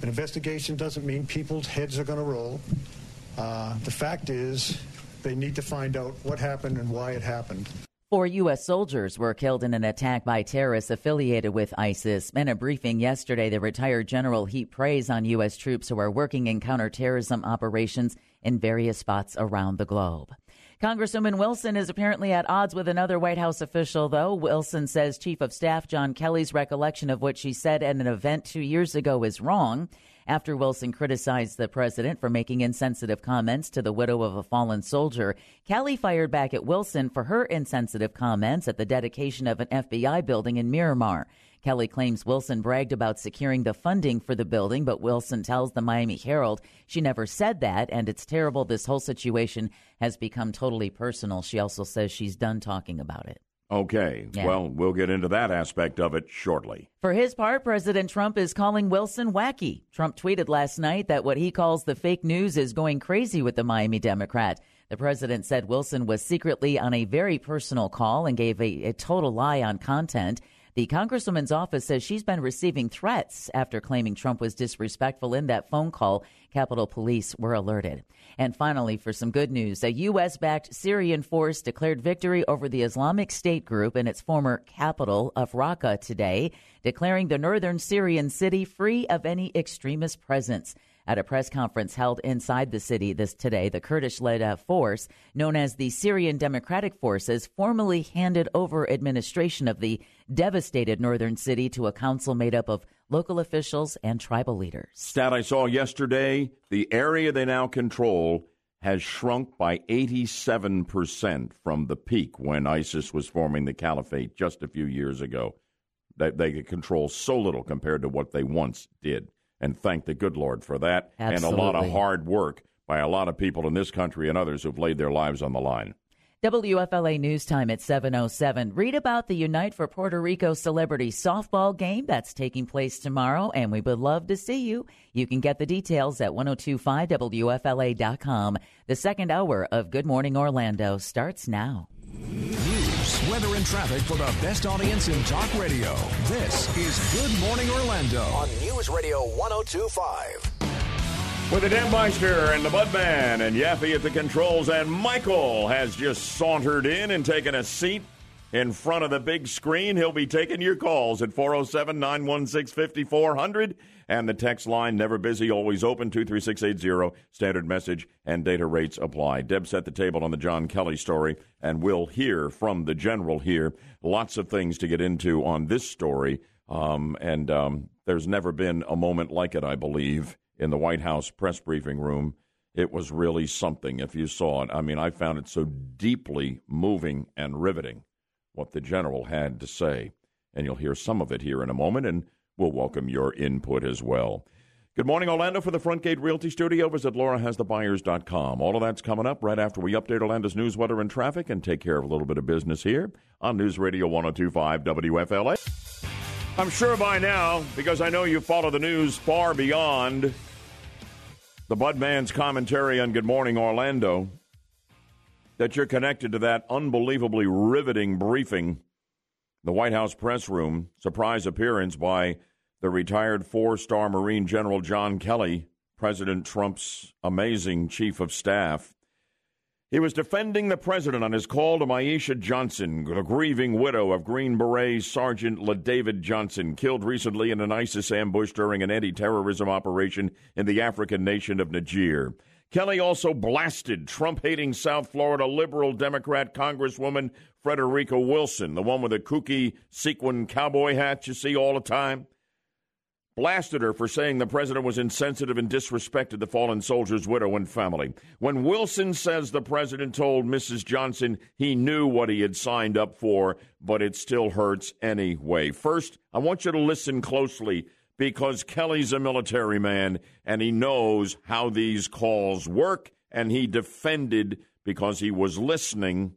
An investigation doesn't mean people's heads are going to roll. Uh, the fact is, they need to find out what happened and why it happened. Four U.S. soldiers were killed in an attack by terrorists affiliated with ISIS. In a briefing yesterday, the retired general heaped praise on U.S. troops who are working in counterterrorism operations in various spots around the globe. Congresswoman Wilson is apparently at odds with another White House official, though. Wilson says Chief of Staff John Kelly's recollection of what she said at an event two years ago is wrong after Wilson criticized the president for making insensitive comments to the widow of a fallen soldier. Kelly fired back at Wilson for her insensitive comments at the dedication of an FBI building in Miramar. Kelly claims Wilson bragged about securing the funding for the building, but Wilson tells the Miami Herald she never said that, and it's terrible this whole situation has become totally personal. She also says she's done talking about it. Okay. Yeah. Well, we'll get into that aspect of it shortly. For his part, President Trump is calling Wilson wacky. Trump tweeted last night that what he calls the fake news is going crazy with the Miami Democrat. The president said Wilson was secretly on a very personal call and gave a, a total lie on content. The Congresswoman's office says she's been receiving threats after claiming Trump was disrespectful in that phone call. Capitol Police were alerted. And finally, for some good news, a U.S. backed Syrian force declared victory over the Islamic State group in its former capital of Raqqa today, declaring the northern Syrian city free of any extremist presence. At a press conference held inside the city this today, the Kurdish-led uh, force, known as the Syrian Democratic Forces, formally handed over administration of the devastated northern city to a council made up of local officials and tribal leaders. Stat I saw yesterday: the area they now control has shrunk by 87% from the peak when ISIS was forming the caliphate just a few years ago. They, they control so little compared to what they once did. And thank the good Lord for that. Absolutely. And a lot of hard work by a lot of people in this country and others who've laid their lives on the line. WFLA News Time at 7:07. Read about the Unite for Puerto Rico celebrity softball game that's taking place tomorrow and we would love to see you. You can get the details at 1025wfla.com. The second hour of Good Morning Orlando starts now. News, weather, and traffic for the best audience in talk radio. This is Good Morning Orlando on News Radio 1025. With the Dan Meister and the Budman and Yaffee at the controls, and Michael has just sauntered in and taken a seat in front of the big screen. He'll be taking your calls at 407 916 5400. And the text line, never busy, always open, 23680. Standard message and data rates apply. Deb set the table on the John Kelly story, and we'll hear from the general here. Lots of things to get into on this story. Um, and um, there's never been a moment like it, I believe in the White House press briefing room. It was really something if you saw it. I mean, I found it so deeply moving and riveting what the general had to say. And you'll hear some of it here in a moment, and we'll welcome your input as well. Good morning, Orlando. For the Front Gate Realty Studio, visit laurahasthebuyers.com. All of that's coming up right after we update Orlando's news, weather, and traffic and take care of a little bit of business here on News Radio 1025 WFLA. I'm sure by now, because I know you follow the news far beyond the Budman's commentary on Good Morning Orlando, that you're connected to that unbelievably riveting briefing, the White House press room, surprise appearance by the retired four star Marine General John Kelly, President Trump's amazing chief of staff. He was defending the president on his call to Myeshia Johnson, the grieving widow of Green Beret Sergeant LaDavid Johnson, killed recently in an ISIS ambush during an anti terrorism operation in the African nation of Niger. Kelly also blasted Trump hating South Florida liberal Democrat Congresswoman Frederica Wilson, the one with the kooky sequin cowboy hat you see all the time blasted her for saying the president was insensitive and disrespected the fallen soldier's widow and family. When Wilson says the president told Mrs. Johnson he knew what he had signed up for, but it still hurts anyway. First, I want you to listen closely because Kelly's a military man and he knows how these calls work, and he defended because he was listening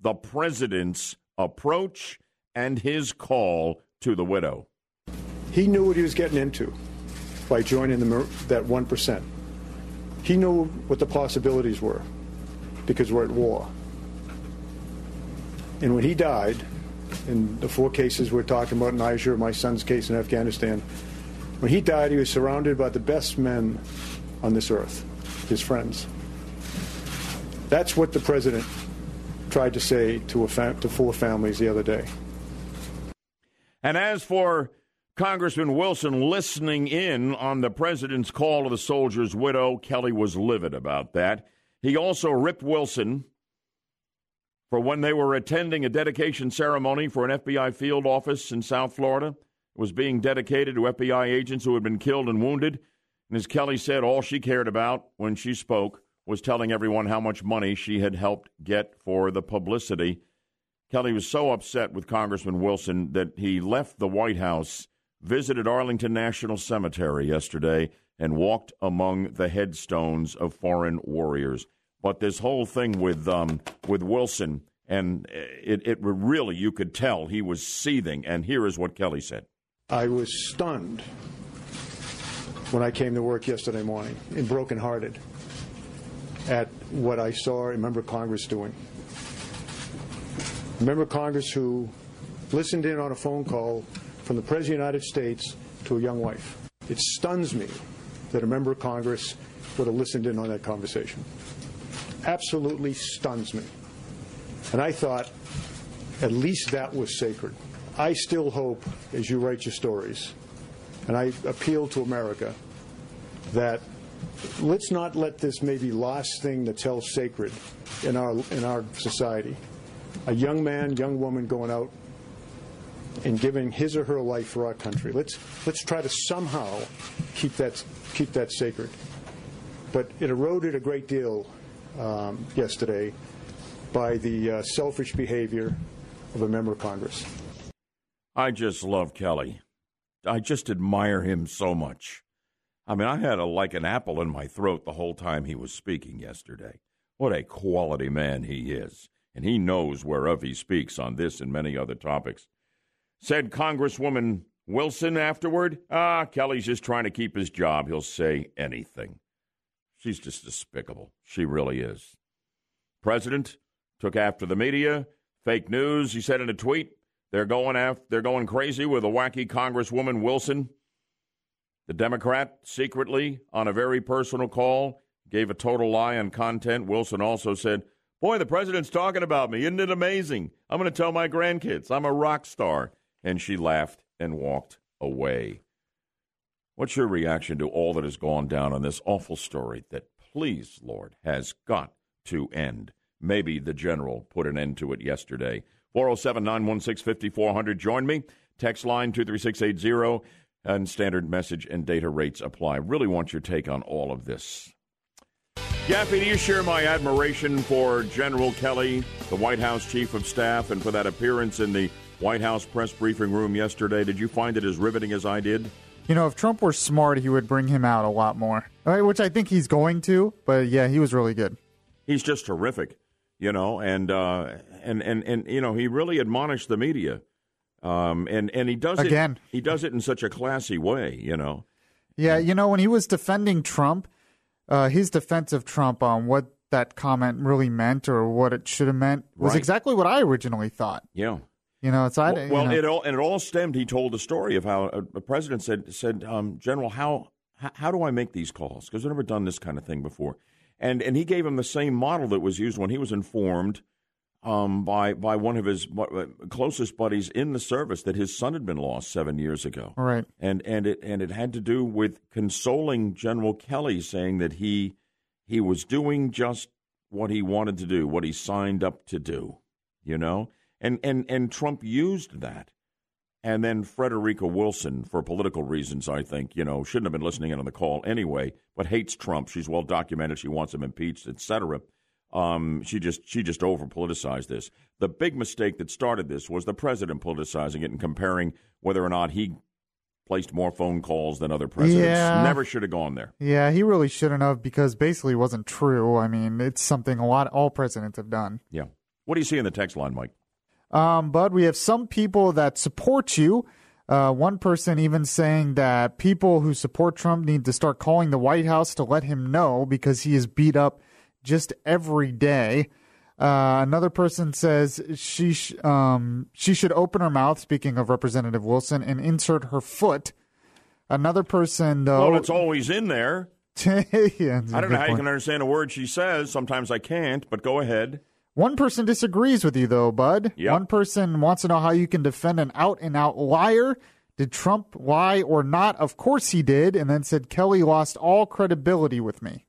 the president's approach and his call to the widow. He knew what he was getting into by joining the, that 1%. He knew what the possibilities were because we're at war. And when he died, in the four cases we're talking about, in Niger, my son's case in Afghanistan, when he died, he was surrounded by the best men on this earth, his friends. That's what the president tried to say to, fam- to four families the other day. And as for Congressman Wilson listening in on the president's call to the soldier's widow. Kelly was livid about that. He also ripped Wilson for when they were attending a dedication ceremony for an FBI field office in South Florida. It was being dedicated to FBI agents who had been killed and wounded. And as Kelly said, all she cared about when she spoke was telling everyone how much money she had helped get for the publicity. Kelly was so upset with Congressman Wilson that he left the White House visited Arlington National Cemetery yesterday and walked among the headstones of foreign warriors. But this whole thing with um, with Wilson and it, it really you could tell he was seething. And here is what Kelly said: I was stunned when I came to work yesterday morning and brokenhearted at what I saw a member of Congress doing. A member of Congress who listened in on a phone call from the President of the United States to a young wife. It stuns me that a member of Congress would have listened in on that conversation. Absolutely stuns me. And I thought at least that was sacred. I still hope, as you write your stories, and I appeal to America, that let's not let this maybe last thing that's held sacred in our in our society. A young man, young woman going out in giving his or her life for our country. Let's let's try to somehow keep that keep that sacred. But it eroded a great deal um, yesterday by the uh, selfish behavior of a member of Congress. I just love Kelly. I just admire him so much. I mean, I had a, like an apple in my throat the whole time he was speaking yesterday. What a quality man he is. And he knows whereof he speaks on this and many other topics. Said Congresswoman Wilson afterward, ah, Kelly's just trying to keep his job. He'll say anything. She's just despicable. She really is. President took after the media. Fake news, he said in a tweet. They're going after, they're going crazy with a wacky Congresswoman Wilson. The Democrat secretly, on a very personal call, gave a total lie on content. Wilson also said, Boy, the president's talking about me. Isn't it amazing? I'm going to tell my grandkids I'm a rock star. And she laughed and walked away. What's your reaction to all that has gone down on this awful story that, please, Lord, has got to end? Maybe the general put an end to it yesterday. 407 916 5400. Join me. Text line 23680 and standard message and data rates apply. Really want your take on all of this. Yaffee, do you share my admiration for General Kelly, the White House Chief of Staff, and for that appearance in the White House press briefing room yesterday? Did you find it as riveting as I did? You know, if Trump were smart, he would bring him out a lot more, which I think he's going to. But yeah, he was really good. He's just terrific, you know, and uh, and and and you know, he really admonished the media, um, and and he does again. It, he does it in such a classy way, you know. Yeah, you know, when he was defending Trump, uh, his defense of Trump on what that comment really meant or what it should have meant was Right. exactly what I originally thought. Yeah. You know, it's I. Well, well, know, it all and it all stemmed. He told the story of how a, a president said said um, General, how, how how do I make these calls? Because I've never done this kind of thing before, and and he gave him the same model that was used when he was informed um, by by one of his closest buddies in the service that his son had been lost seven years ago. Right. and and it and it had to do with consoling General Kelly, saying that he he was doing just what he wanted to do, what he signed up to do, you know, and and and Trump used that, and then Frederica Wilson, for political reasons, I think, you know, shouldn't have been listening in on the call anyway, but hates Trump. She's well documented. She wants him impeached, etc. Um, she just she just over politicized this. The big mistake that started this was the president politicizing it and comparing whether or not he placed more phone calls than other presidents. Yeah. Never should have gone there. yeah, he really shouldn't have because basically it wasn't true. I mean, it's something a lot all presidents have done. Yeah. What do you see in the text line, Mike? Um, Bud, we have some people that support you. Uh, one person even saying that people who support Trump need to start calling the White House to let him know because he is beat up just every day. Uh, another person says she sh- um, she should open her mouth. Speaking of Representative Wilson, and insert her foot. Another person though. Well, it's always in there. yeah, I don't know how you can understand a word she says. Sometimes I can't, but go ahead. One person disagrees with you, though, Bud. Yep. One person wants to know how you can defend an out and out liar. Did Trump lie or not? Of course he did. And then said Kelly lost all credibility with me.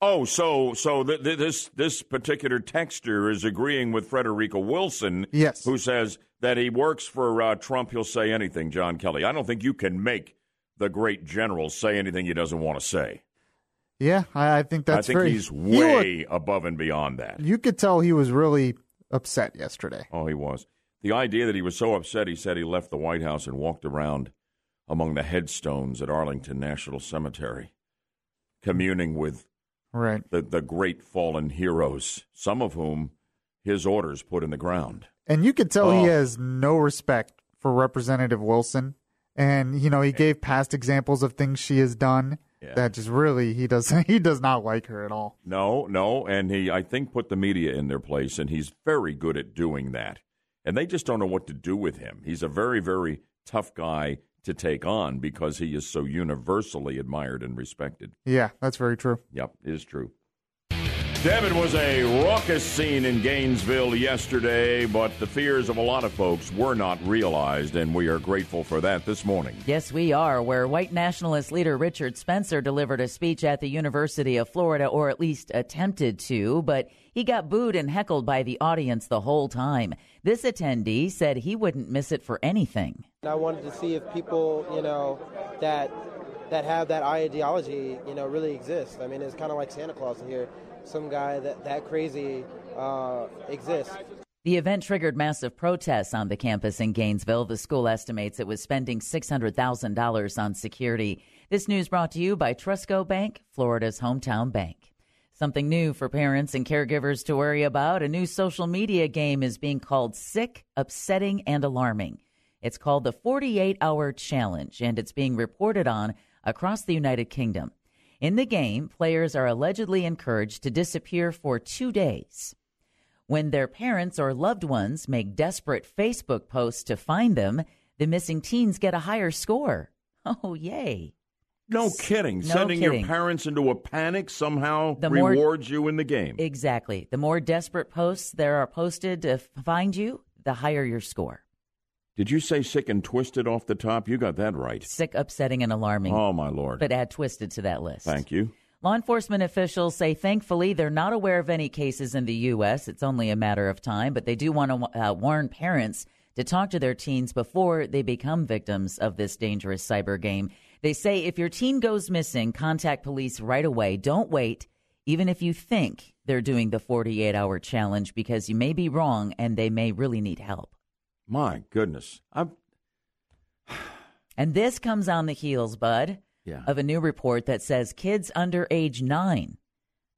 Oh, so so th- th- this this particular texter is agreeing with Frederica Wilson, Yes. who says that he works for uh, Trump. He'll say anything, John Kelly. I don't think you can make the great general say anything he doesn't want to say. Yeah, I, I think that's I think very. he's he looked- way above and beyond that. you could tell he was really upset yesterday. Oh, he was. The idea that he was so upset, he said he left the White House and walked around among the headstones at Arlington National Cemetery, communing with Right. the, the great fallen heroes, some of whom his orders put in the ground. And you could tell he Oh. has no respect for Representative Wilson. And, you know, he eh. gave past examples of things she has done Yeah. that just really, he does, he does not like her at all. No, no, and he, I think, put the media in their place, and he's very good at doing that. And they just don't know what to do with him. He's a very, very tough guy to take on because he is so universally admired and respected. Yeah, that's very true. Yep, it is true. Devin was a raucous scene in Gainesville yesterday, but the fears of a lot of folks were not realized, and we are grateful for that this morning. Yes, we are. Where white nationalist leader Richard Spencer delivered a speech at the University of Florida, or at least attempted to, but he got booed and heckled by the audience the whole time. This attendee said he wouldn't miss it for anything. I wanted to see if people, you know, that that have that ideology, you know, really exist. I mean, it's kind of like Santa Claus here. Some guy that that crazy uh, exists. The event triggered massive protests on the campus in Gainesville. The school estimates it was spending $600,000 on security. This news brought to you by Trustco Bank, Florida's hometown bank. Something new for parents and caregivers to worry about. A new social media game is being called Sick, Upsetting, and Alarming. It's called the 48 Hour Challenge, and it's being reported on across the United Kingdom. In the game, players are allegedly encouraged to disappear for two days. When their parents or loved ones make desperate Facebook posts to find them, the missing teens get a higher score. Oh, yay. No kidding. No Sending kidding. your parents into a panic somehow The more- rewards you in the game. Exactly. The more desperate posts there are posted to find you, the higher your score. Did you say sick and twisted off the top? You got that right. Sick, upsetting, and alarming. Oh, my Lord. But add twisted to that list. Thank you. Law enforcement officials say thankfully they're not aware of any cases in the U.S. It's only a matter of time, but they do want to uh, warn parents to talk to their teens before they become victims of this dangerous cyber game. They say if your teen goes missing, contact police right away. Don't wait, even if you think they're doing the 48 hour challenge, because you may be wrong and they may really need help. My goodness. I'm, And this comes on the heels, Bud, Yeah. of a new report that says kids under age nine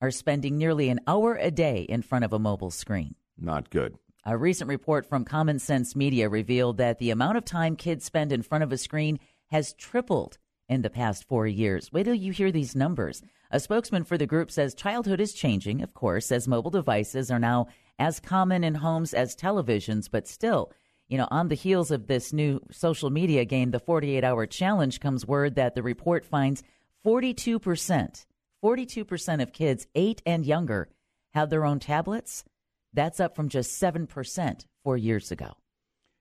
are spending nearly an hour a day in front of a mobile screen. not good. A recent report from Common Sense Media revealed that the amount of time kids spend in front of a screen has tripled in the past four years. Wait till you hear these numbers. A spokesman for the group says childhood is changing, of course, as mobile devices are now as common in homes as televisions, but still, you know, on the heels of this new social media game, the 48 hour challenge, comes word that the report finds 42%, 42% of kids eight and younger have their own tablets. That's up from just 7% four years ago.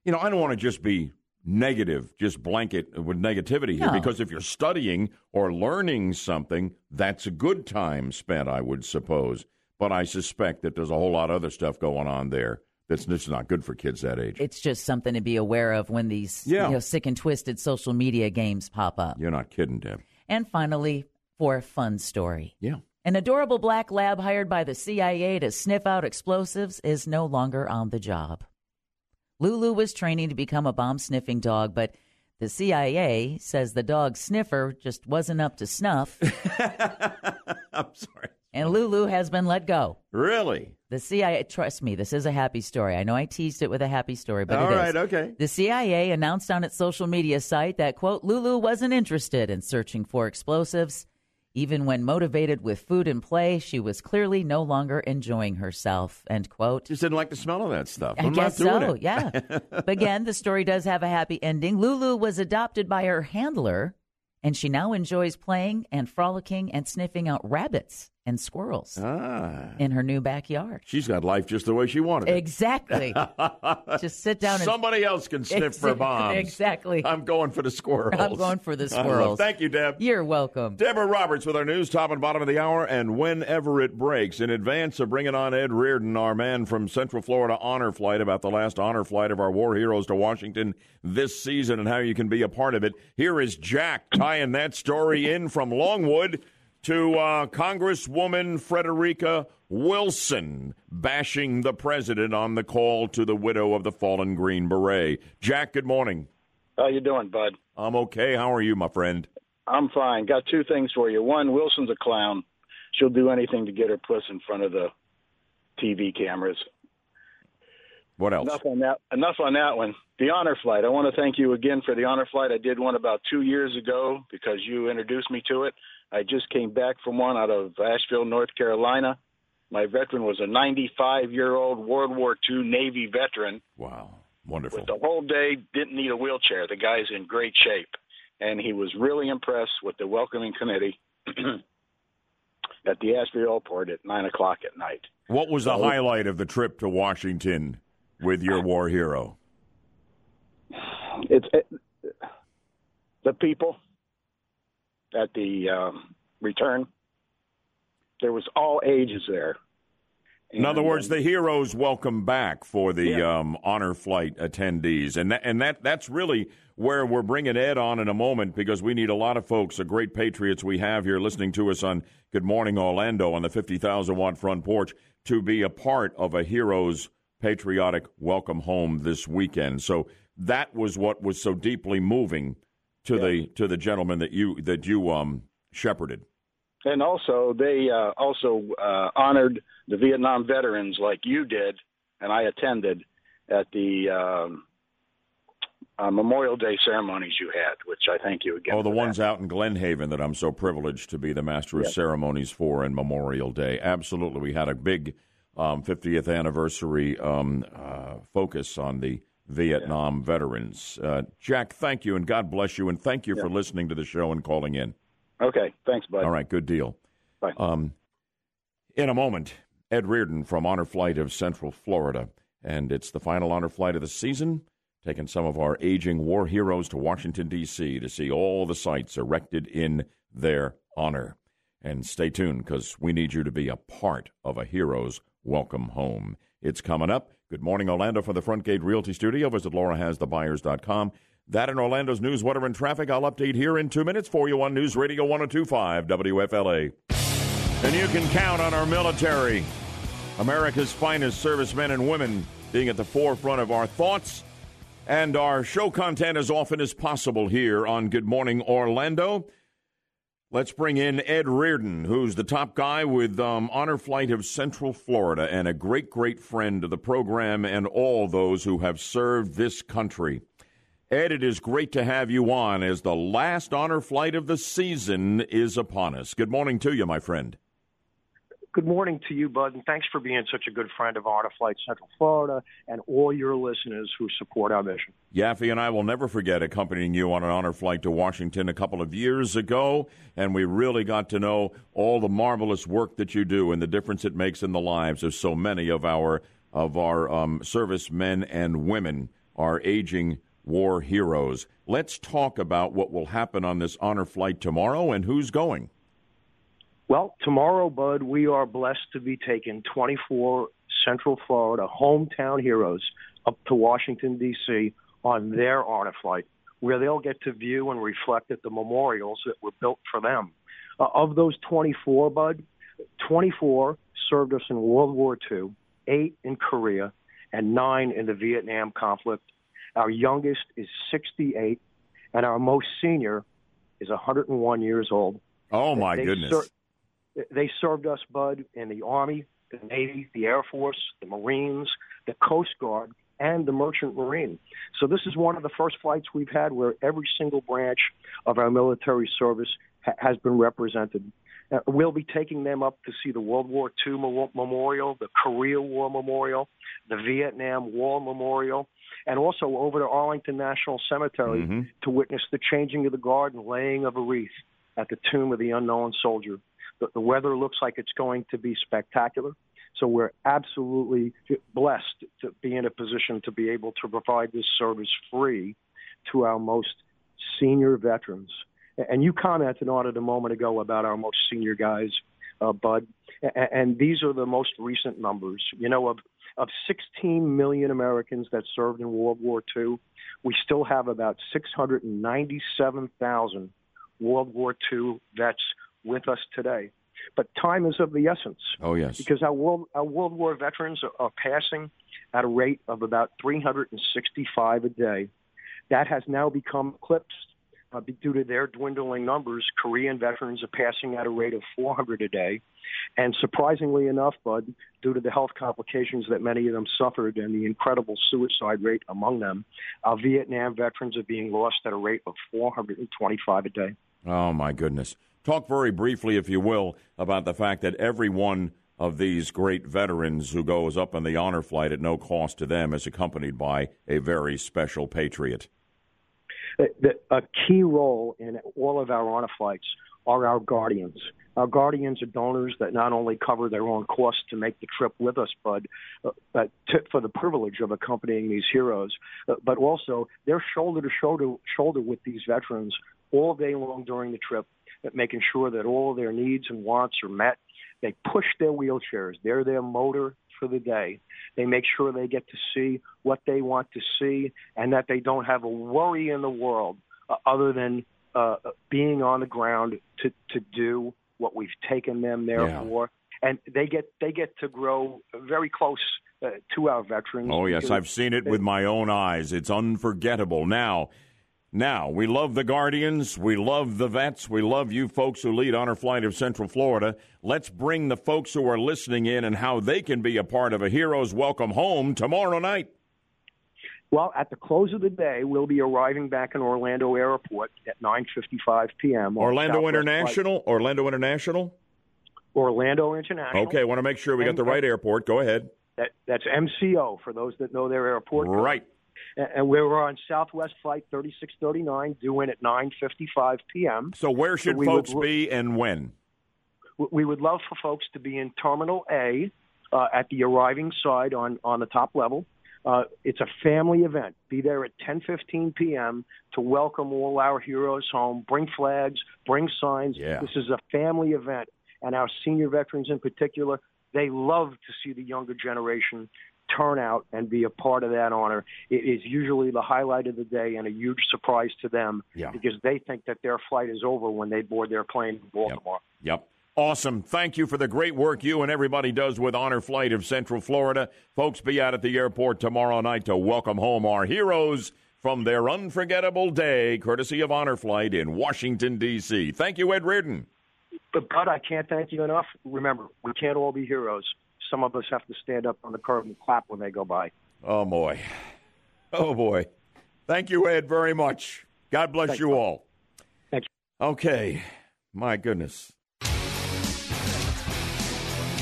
You know, I don't want to just be negative, just blanket with negativity here, No. because if you're studying or learning something, that's a good time spent, I would suppose. But I suspect that there's a whole lot of other stuff going on there that's just not good for kids that age. It's just something to be aware of when these Yeah. you know, sick and twisted social media games pop up. You're not kidding, Deb. And finally, for a fun story. Yeah. An adorable black lab hired by the CIA to sniff out explosives is no longer on the job. Lulu was training to become a bomb sniffing dog, but the CIA says the dog sniffer just wasn't up to snuff. I'm sorry. And Lulu has been let go. Really? The CIA, trust me, this is a happy story. I know I teased it with a happy story, but All it is. right, okay. The CIA announced on its social media site that, quote, Lulu wasn't interested in searching for explosives. Even when motivated with food and play, she was clearly no longer enjoying herself, end quote. Just didn't like the smell of that stuff. I I'm guess not doing so, it. yeah. but again, the story does have a happy ending. Lulu was adopted by her handler, and she now enjoys playing and frolicking and sniffing out rabbits and squirrels Ah. in her new backyard. She's got life just the way she wanted it. Exactly. Just sit down and Somebody else can sniff for Exactly, bombs. exactly. I'm going for the squirrels. I'm going for the squirrels. Thank you, Deb. You're welcome. Deborah Roberts with our news, top and bottom of the hour, and whenever it breaks. In advance of bringing on Ed Reardon, our man from Central Florida Honor Flight, about the last honor flight of our war heroes to Washington this season and how you can be a part of it. Here is Jack tying that story in from Longwood to uh, Congresswoman Frederica Wilson bashing the president on the call to the widow of the fallen Green Beret. Jack, good morning. How you doing, bud? I'm okay. How are you, my friend? I'm fine. Got two things for you. One, Wilson's a clown. She'll do anything to get her puss in front of the TV cameras. What else? Enough on that. Enough on that one. The honor flight. I want to thank you again for the honor flight. I did one about two years ago because you introduced me to it. I just came back from one out of Asheville, North Carolina. My veteran was a 95 year old World War II Navy veteran. Wow. Wonderful. With the whole day, didn't need a wheelchair. The guy's in great shape. And he was really impressed with the welcoming committee at the Asheville Airport at 9 o'clock at night. What was the So- highlight of the trip to Washington with your war hero? It's it, the people at the um, return. There was all ages there. In other words, the heroes welcome back for the Yeah. um, honor flight attendees, and that, and that that's really where we're bringing Ed on in a moment because we need a lot of folks, the great patriots we have here listening to us on Good Morning Orlando on the fifty thousand watt front porch, to be a part of a heroes patriotic welcome home this weekend. So that was what was so deeply moving to yeah. the to the gentleman that you that you um shepherded. And also, they uh, also uh, honored the Vietnam veterans like you did, and I attended at the um, uh, Memorial Day ceremonies you had, which I thank you again. Oh, the ones that. out in Glen Haven that I'm so privileged to be the master of ceremonies for in Memorial Day. Absolutely, we had a big um, 50th anniversary um, uh, focus on the Vietnam yeah. veterans. Uh, Jack, thank you, and God bless you, and thank you yeah. for listening to the show and calling in. Okay, thanks, bud. All right, good deal. Bye. Um, in a moment, Ed Reardon from Honor Flight of Central Florida, and it's the final honor flight of the season taking some of our aging war heroes to Washington, D.C. to see all the sites erected in their honor. And stay tuned because we need you to be a part of a hero's welcome home. It's coming up. Good morning, Orlando, from the Front Gate Realty Studio. Visit laurahasthebuyers.com. That in Orlando's news, weather, and traffic. I'll update here in two minutes for you on News Radio 1025 WFLA. And you can count on our military, America's finest servicemen and women, being at the forefront of our thoughts and our show content as often as possible here on Good Morning Orlando. Let's bring in Ed Reardon, who's the top guy with um, Honor Flight of Central Florida and a great, great friend of the program and all those who have served this country. Ed, it is great to have you on as the last honor flight of the season is upon us. Good morning to you, my friend. Good morning to you, Bud, and thanks for being such a good friend of Honor Flight Central Florida and all your listeners who support our mission. Yaffee and I will never forget accompanying you on an honor flight to Washington a couple of years ago, and we really got to know all the marvelous work that you do and the difference it makes in the lives of so many of our of our um, servicemen and women, our aging war heroes. Let's talk about what will happen on this honor flight tomorrow and who's going. Well, tomorrow, Bud, we are blessed to be taking 24 Central Florida hometown heroes up to Washington, D.C. on their honor flight, where they'll get to view and reflect at the memorials that were built for them. Uh, of those 24, Bud, 24 served us in World War II, eight in Korea, and nine in the Vietnam conflict. Our youngest is 68, and our most senior is 101 years old. Oh, my they goodness. Ser- they served us, Bud, in the Army, the Navy, the Air Force, the Marines, the Coast Guard, and the Merchant Marine. So this is one of the first flights we've had where every single branch of our military service ha- has been represented. Uh, we'll be taking them up to see the World War II Memorial, the Korea War Memorial, the Vietnam War Memorial, and also over to Arlington National Cemetery mm-hmm. to witness the changing of the guard and laying of a wreath at the tomb of the unknown soldier. The, the weather looks like it's going to be spectacular. So we're absolutely blessed to be in a position to be able to provide this service free to our most senior veterans. And you commented on it a moment ago about our most senior guys, uh, Bud. And these are the most recent numbers. You know, of of 16 million Americans that served in World War II, we still have about 697,000 World War II vets with us today. But time is of the essence. Oh yes, because our world our World War veterans are, are passing at a rate of about 365 a day. That has now become eclipsed uh, due to their dwindling numbers. Korean veterans are passing at a rate of 400 a day, and surprisingly enough, Bud, due to the health complications that many of them suffered and the incredible suicide rate among them, our Vietnam veterans are being lost at a rate of 425 a day. Oh my goodness. Talk very briefly, if you will, about the fact that every one of these great veterans who goes up on the honor flight at no cost to them is accompanied by a very special patriot. A key role in all of our honor flights are our guardians. Our guardians are donors that not only cover their own costs to make the trip with us, but, uh, but to, for the privilege of accompanying these heroes, uh, but also they're shoulder to shoulder, shoulder with these veterans all day long during the trip making sure that all their needs and wants are met. They push their wheelchairs. They're their motor for the day. They make sure they get to see what they want to see and that they don't have a worry in the world uh, other than uh, being on the ground to, to do what we've taken them there yeah. for and they get they get to grow very close uh, to our veterans. Oh yes, I've seen it they- with my own eyes. It's unforgettable. Now, now we love the Guardians, we love the vets, we love you folks who lead Honor Flight of Central Florida. Let's bring the folks who are listening in and how they can be a part of a hero's welcome home tomorrow night. Well, at the close of the day, we'll be arriving back in Orlando Airport at 9:55 p.m. Orlando International, Orlando International. Orlando International. Okay, want to make sure we got the right airport. Go ahead. That, that's MCO for those that know their airport. Right. And and we're on Southwest Flight 3639, due in at 9:55 p.m. So where should we folks would, be and when? We would love for folks to be in Terminal A uh, at the arriving side on on the top level. Uh, it's a family event. Be there at 10:15 p.m. to welcome all our heroes home. Bring flags, bring signs. Yeah. This is a family event, and our senior veterans in particular, they love to see the younger generation turn out and be a part of that honor. It is usually the highlight of the day and a huge surprise to them Yeah. because they think that their flight is over when they board their plane in Baltimore. Yep. Awesome. Thank you for the great work you and everybody does with Honor Flight of Central Florida. Folks, be out at the airport tomorrow night to welcome home our heroes from their unforgettable day, courtesy of Honor Flight in Washington, D.C. Thank you, Ed Reardon. But Bud, I can't thank you enough. Remember, we can't all be heroes. Some of us have to stand up on the curb and clap when they go by. Oh, boy. Oh, boy. Thank you, Ed, very much. God bless you all. Thank you. Okay. My goodness.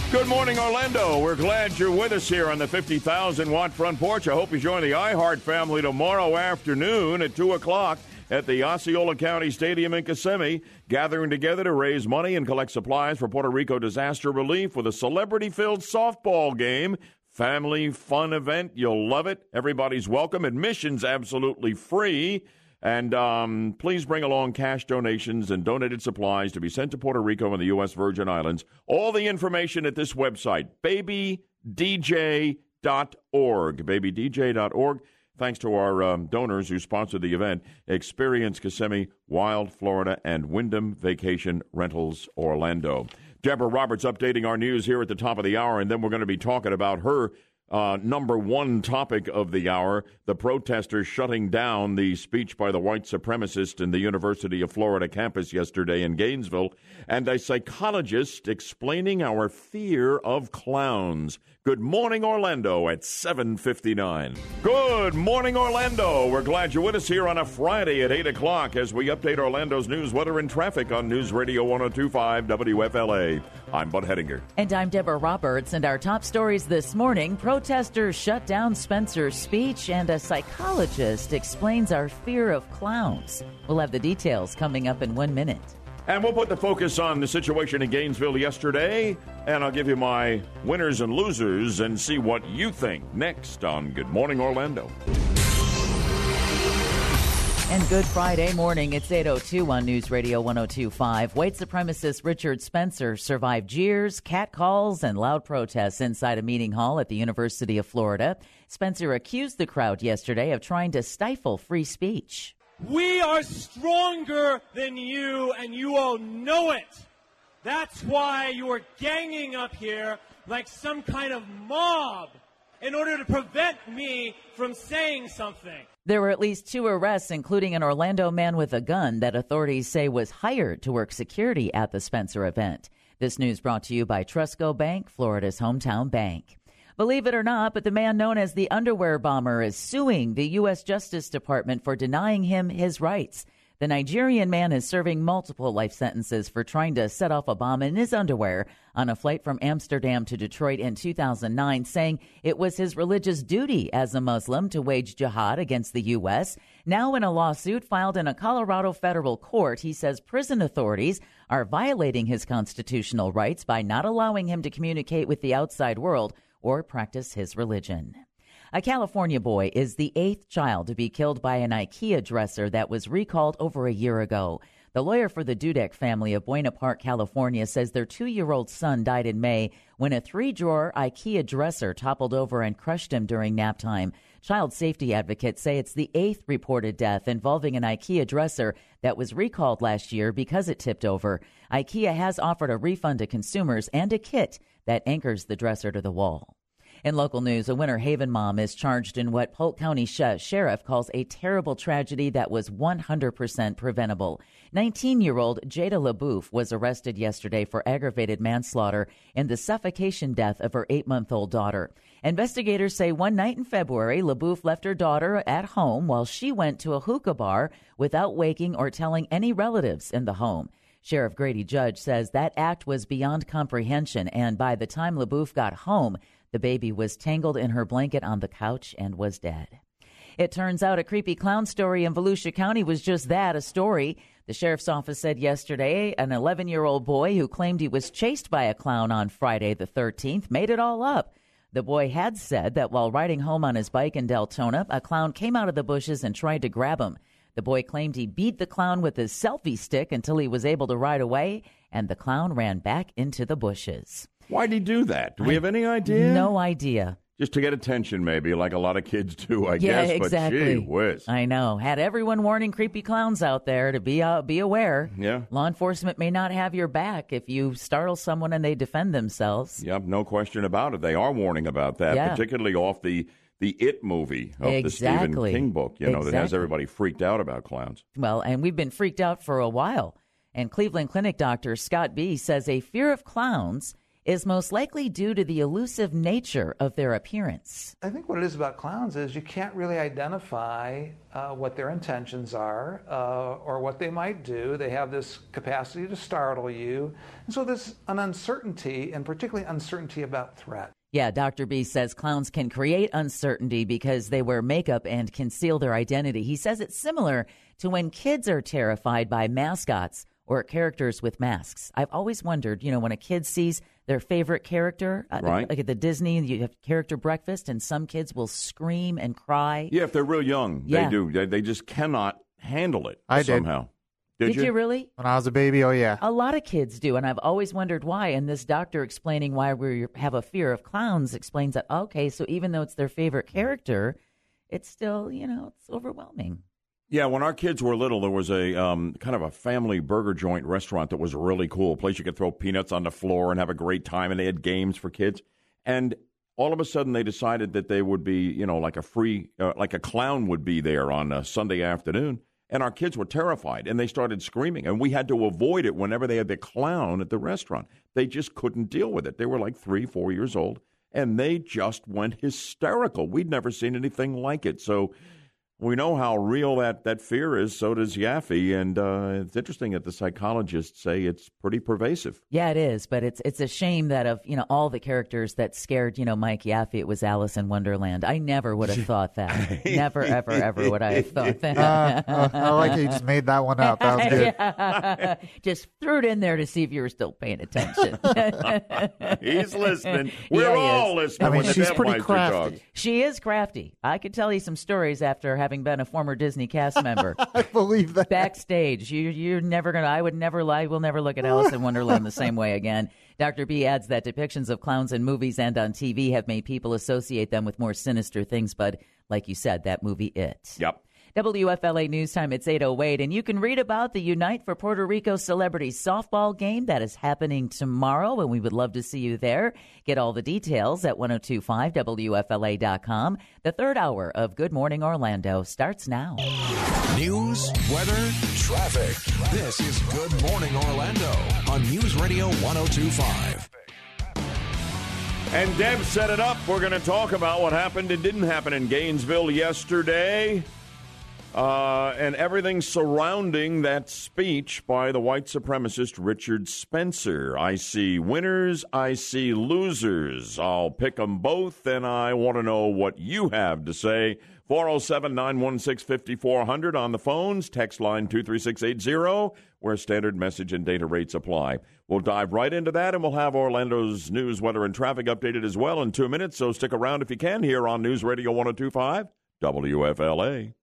Good morning, Orlando. We're glad you're with us here on the 50,000 watt front porch. I hope you join the iHeart family tomorrow afternoon at 2 o'clock at the Osceola County Stadium in Kissimmee, gathering together to raise money and collect supplies for Puerto Rico disaster relief with a celebrity filled softball game. Family fun event. You'll love it. Everybody's welcome. Admission's absolutely free. And um, please bring along cash donations and donated supplies to be sent to Puerto Rico and the U.S. Virgin Islands. All the information at this website, babydj.org. Babydj.org. Thanks to our um, donors who sponsored the event Experience Kissimmee, Wild Florida, and Wyndham Vacation Rentals Orlando. Deborah Roberts updating our news here at the top of the hour, and then we're going to be talking about her uh, number one topic of the hour the protesters shutting down the speech by the white supremacist in the University of Florida campus yesterday in Gainesville, and a psychologist explaining our fear of clowns. Good morning, Orlando at 759. Good morning, Orlando. We're glad you're with us here on a Friday at 8 o'clock as we update Orlando's news, weather, and traffic on News Radio 1025 WFLA. I'm Bud Hedinger. And I'm Deborah Roberts, and our top stories this morning protesters shut down Spencer's speech, and a psychologist explains our fear of clowns. We'll have the details coming up in one minute. And we'll put the focus on the situation in Gainesville yesterday, and I'll give you my winners and losers and see what you think next on Good Morning Orlando. And Good Friday morning. It's 8.02 on News Radio 1025. White supremacist Richard Spencer survived jeers, catcalls, and loud protests inside a meeting hall at the University of Florida. Spencer accused the crowd yesterday of trying to stifle free speech. We are stronger than you, and you all know it. That's why you are ganging up here like some kind of mob in order to prevent me from saying something. There were at least two arrests, including an Orlando man with a gun that authorities say was hired to work security at the Spencer event. This news brought to you by Trustco Bank, Florida's hometown bank. Believe it or not, but the man known as the underwear bomber is suing the U.S. Justice Department for denying him his rights. The Nigerian man is serving multiple life sentences for trying to set off a bomb in his underwear on a flight from Amsterdam to Detroit in 2009, saying it was his religious duty as a Muslim to wage jihad against the U.S. Now, in a lawsuit filed in a Colorado federal court, he says prison authorities are violating his constitutional rights by not allowing him to communicate with the outside world or practice his religion. A California boy is the eighth child to be killed by an IKEA dresser that was recalled over a year ago. The lawyer for the Dudek family of Buena Park, California, says their two year old son died in May when a three drawer IKEA dresser toppled over and crushed him during nap time. Child safety advocates say it's the eighth reported death involving an IKEA dresser that was recalled last year because it tipped over. IKEA has offered a refund to consumers and a kit that anchors the dresser to the wall. In local news, a Winter Haven mom is charged in what Polk County sh- Sheriff calls a terrible tragedy that was 100% preventable. 19 year old Jada LaBouffe was arrested yesterday for aggravated manslaughter in the suffocation death of her eight month old daughter. Investigators say one night in February, LaBouffe left her daughter at home while she went to a hookah bar without waking or telling any relatives in the home. Sheriff Grady Judd says that act was beyond comprehension, and by the time LaBouffe got home, the baby was tangled in her blanket on the couch and was dead. It turns out a creepy clown story in Volusia County was just that a story. The sheriff's office said yesterday an 11 year old boy who claimed he was chased by a clown on Friday the 13th made it all up. The boy had said that while riding home on his bike in Deltona, a clown came out of the bushes and tried to grab him. The boy claimed he beat the clown with his selfie stick until he was able to ride away, and the clown ran back into the bushes. Why'd he do that? Do we have any idea? No idea. Just to get attention, maybe, like a lot of kids do, I yeah, guess. exactly. But gee whiz. I know. Had everyone warning creepy clowns out there to be uh, be aware. Yeah. Law enforcement may not have your back if you startle someone and they defend themselves. Yep, no question about it. They are warning about that, Yeah. particularly off the the It movie of the Stephen King book. You know that has everybody freaked out about clowns. Well, and we've been freaked out for a while. And Cleveland Clinic doctor Scott Bea says a fear of clowns is most likely due to the elusive nature of their appearance. I think what it is about clowns is you can't really identify uh, what their intentions are uh, or what they might do. They have this capacity to startle you. And so there's an uncertainty, and particularly uncertainty about threat. Yeah, Dr. Bea says clowns can create uncertainty because they wear makeup and conceal their identity. He says it's similar to when kids are terrified by mascots or characters with masks. I've always wondered, you know, when a kid sees their favorite character, uh, Right. like at the Disney, you have character breakfast, and some kids will scream and cry. Yeah, if they're real young, Yeah. they do. They, they just cannot handle it I did. somehow. Did, Did you really? When I was a baby, oh yeah. A lot of kids do, and I've always wondered why. And this doctor explaining why we have a fear of clowns explains that okay, so even though it's their favorite character, it's still you know it's overwhelming. Yeah, when our kids were little, there was a um, kind of a family burger joint restaurant that was really cool. A place you could throw peanuts on the floor and have a great time, and they had games for kids. And all of a sudden, they decided that they would be, you know, like a free, uh, like a clown would be there on a Sunday afternoon. And our kids were terrified, and they started screaming, and we had to avoid it whenever they had the clown at the restaurant. They just couldn't deal with it. They were like three, four years old, and they just went hysterical. We'd never seen anything like it. So we know how real that, that fear is. So does Yaffee, and uh, it's interesting that the psychologists say it's pretty pervasive. Yeah, it is, but it's it's a shame that of you know all the characters that scared you know Mike Yaffee, it was Alice in Wonderland. I never would have thought that. never, ever, ever would I have thought that. Uh, uh, I like how you just made that one up. That was good. Yeah. Just threw it in there to see if you were still paying attention. He's listening. We're Yeah, he all is. listening. when the Deadmeister talks. She is crafty. I could tell you some stories after having been a former Disney cast member. I believe that. Backstage, you, you're never gonna. I would never lie. we'll never look at Alice in Wonderland the same way again. Dr. Bea adds that depictions of clowns in movies and on TV have made people associate them with more sinister things. But like you said, that movie, It. Yep. WFLA News Time, it's 808, and you can read about the Unite for Puerto Rico Celebrities softball game that is happening tomorrow, and we would love to see you there. Get all the details at 1025WFLA.com. The third hour of Good Morning Orlando starts now. News, weather, traffic. This is Good Morning Orlando on News Radio 1025. And Deb set it up. We're going to talk about what happened and didn't happen in Gainesville yesterday. Uh, and everything surrounding that speech by the white supremacist Richard Spencer. I see winners, I see losers. I'll pick them both, and I want to know what you have to say. 407 916 5400 on the phones, text line 23680, where standard message and data rates apply. We'll dive right into that, and we'll have Orlando's news, weather, and traffic updated as well in two minutes. So stick around if you can here on News Radio 1025 WFLA.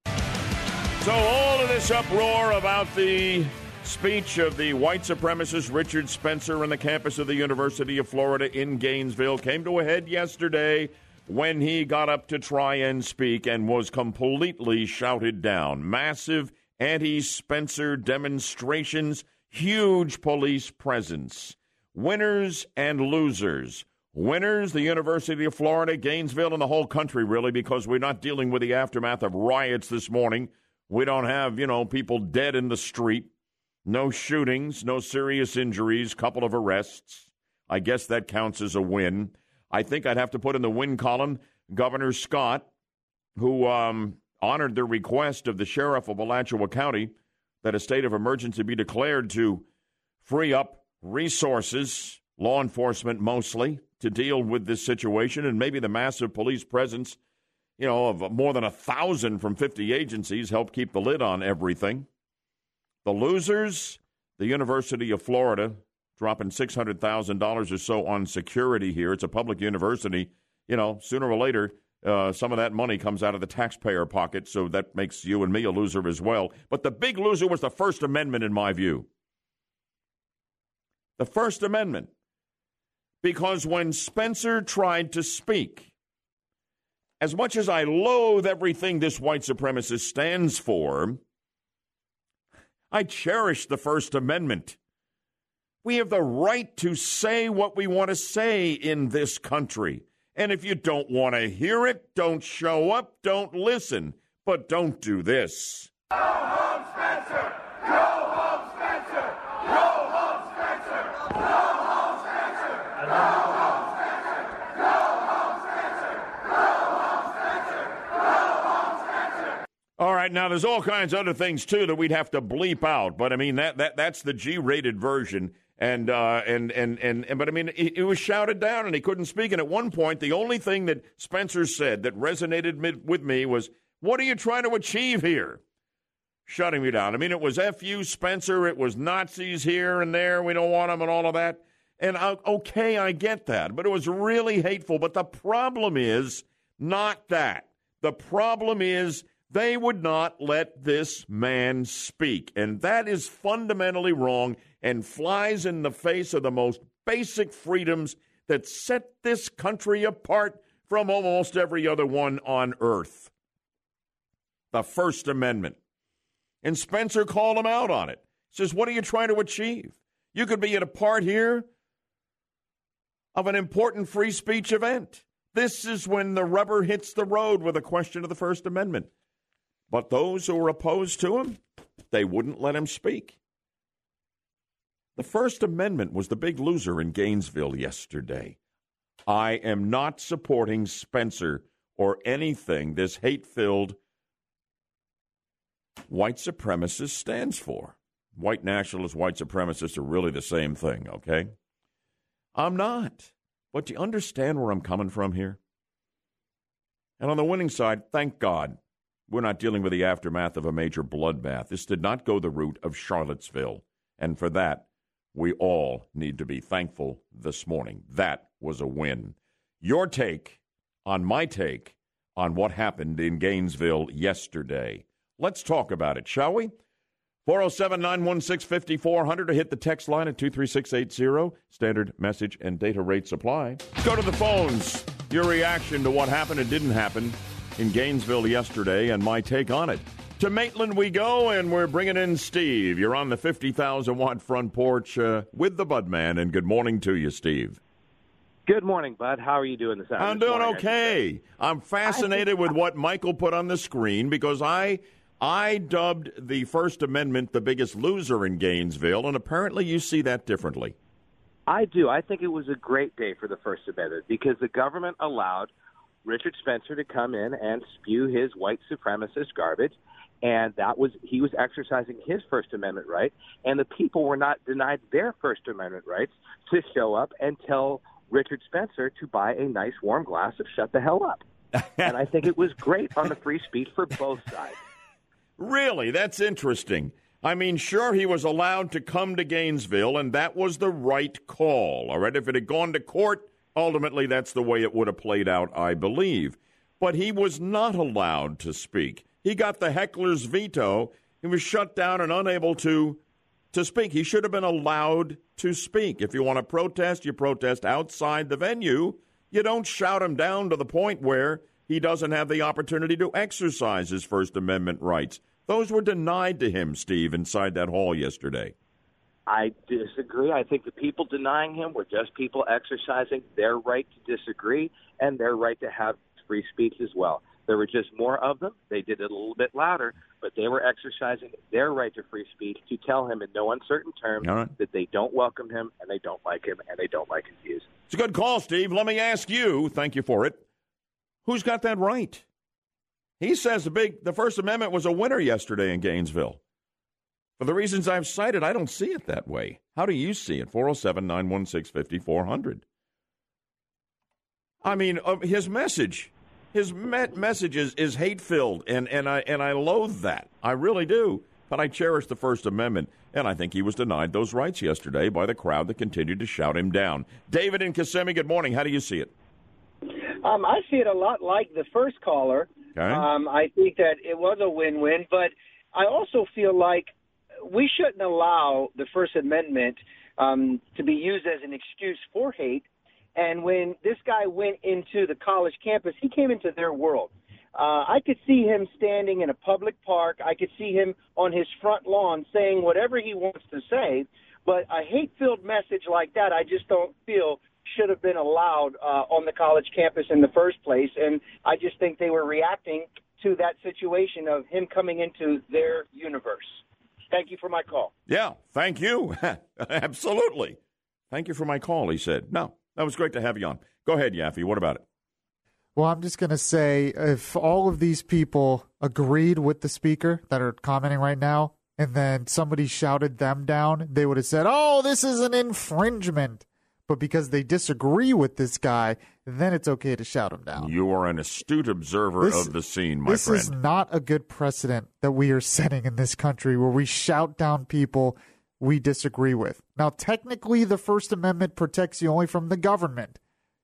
So, all of this uproar about the speech of the white supremacist Richard Spencer on the campus of the University of Florida in Gainesville came to a head yesterday when he got up to try and speak and was completely shouted down. Massive anti Spencer demonstrations, huge police presence. Winners and losers. Winners, the University of Florida, Gainesville, and the whole country, really, because we're not dealing with the aftermath of riots this morning. We don't have, you know, people dead in the street. No shootings, no serious injuries, couple of arrests. I guess that counts as a win. I think I'd have to put in the win column Governor Scott, who um, honored the request of the sheriff of Alachua County that a state of emergency be declared to free up resources, law enforcement mostly, to deal with this situation and maybe the massive police presence, you know, of more than a thousand from 50 agencies help keep the lid on everything. The losers, the University of Florida, dropping $600,000 or so on security here. It's a public university. You know, sooner or later, uh, some of that money comes out of the taxpayer pocket, so that makes you and me a loser as well. But the big loser was the First Amendment, in my view. The First Amendment. Because when Spencer tried to speak, as much as I loathe everything this white supremacist stands for, I cherish the First Amendment. We have the right to say what we want to say in this country. And if you don't want to hear it, don't show up, don't listen. But don't do this. Go home, Spencer! Go home, Spencer! Go home, Spencer! Go home, Spencer! Go home, Spencer! Go home, Spencer! Go home, Spencer! Go home, Spencer! All right, now there's all kinds of other things too that we'd have to bleep out, but I mean that that that's the G-rated version. And, uh, and, and, and, and, but I mean, it, it, was shouted down and he couldn't speak. And at one point, the only thing that Spencer said that resonated with me was, What are you trying to achieve here? Shutting me down. I mean, it was F.U. Spencer, it was Nazis here and there, we don't want them and all of that. And uh, okay, I get that, but it was really hateful. But the problem is not that. The problem is they would not let this man speak. And that is fundamentally wrong and flies in the face of the most basic freedoms that set this country apart from almost every other one on earth. The First Amendment. And Spencer called him out on it. Says, What are you trying to achieve? You could be at a part here of an important free speech event. This is when the rubber hits the road with a question of the First Amendment. But those who were opposed to him, they wouldn't let him speak. The First Amendment was the big loser in Gainesville yesterday. I am not supporting Spencer or anything this hate filled white supremacist stands for. White nationalists, white supremacists are really the same thing, okay? I'm not. But do you understand where I'm coming from here? And on the winning side, thank God we're not dealing with the aftermath of a major bloodbath. This did not go the route of Charlottesville. And for that, we all need to be thankful this morning. That was a win. Your take on my take on what happened in Gainesville yesterday. Let's talk about it, shall we? 407 916 5400 to hit the text line at 23680. Standard message and data rate supply. Go to the phones. Your reaction to what happened and didn't happen in Gainesville yesterday and my take on it. To Maitland we go, and we're bringing in Steve. You're on the 50,000 watt front porch uh, with the Budman, and good morning to you, Steve. Good morning, Bud. How are you doing this afternoon? I'm doing okay. I'm fascinated with what Michael put on the screen because I I dubbed the First Amendment the biggest loser in Gainesville, and apparently you see that differently. I do. I think it was a great day for the First Amendment because the government allowed Richard Spencer to come in and spew his white supremacist garbage and that was he was exercising his First Amendment right, and the people were not denied their First Amendment rights to show up and tell Richard Spencer to buy a nice warm glass of "Shut the hell up." and I think it was great on the free speech for both sides. Really, that's interesting. I mean, sure, he was allowed to come to Gainesville, and that was the right call. All right, if it had gone to court, ultimately that's the way it would have played out, I believe. But he was not allowed to speak. He got the heckler's veto. He was shut down and unable to to speak. He should have been allowed to speak. If you want to protest, you protest outside the venue. You don't shout him down to the point where he doesn't have the opportunity to exercise his First Amendment rights. Those were denied to him, Steve, inside that hall yesterday. I disagree. I think the people denying him were just people exercising their right to disagree and their right to have free speech as well. There were just more of them. They did it a little bit louder, but they were exercising their right to free speech to tell him in no uncertain terms right. that they don't welcome him and they don't like him and they don't like his views. It's a good call, Steve. Let me ask you, thank you for it. Who's got that right? He says the big the First Amendment was a winner yesterday in Gainesville. For the reasons I've cited, I don't see it that way. How do you see it? 407 916 5400. I mean, uh, his message, his me- message is, is hate filled, and, and, I, and I loathe that. I really do. But I cherish the First Amendment, and I think he was denied those rights yesterday by the crowd that continued to shout him down. David in Kissimmee, good morning. How do you see it? Um, I see it a lot like the first caller. Okay. Um, I think that it was a win-win, but I also feel like we shouldn't allow the First Amendment um, to be used as an excuse for hate. And when this guy went into the college campus, he came into their world. Uh, I could see him standing in a public park. I could see him on his front lawn saying whatever he wants to say. But a hate-filled message like that, I just don't feel should have been allowed uh, on the college campus in the first place. And I just think they were reacting to that situation of him coming into their universe. Thank you for my call. Yeah, thank you. Absolutely. Thank you for my call, he said. No, that was great to have you on. Go ahead, Yaffee. What about it? Well, I'm just going to say if all of these people agreed with the speaker that are commenting right now, and then somebody shouted them down, they would have said, oh, this is an infringement. But because they disagree with this guy, then it's okay to shout him down. You are an astute observer This- of the scene, my this friend. is not a good precedent that we are setting in this country where we shout down people we disagree with. Now, technically, the First Amendment protects you only from the government,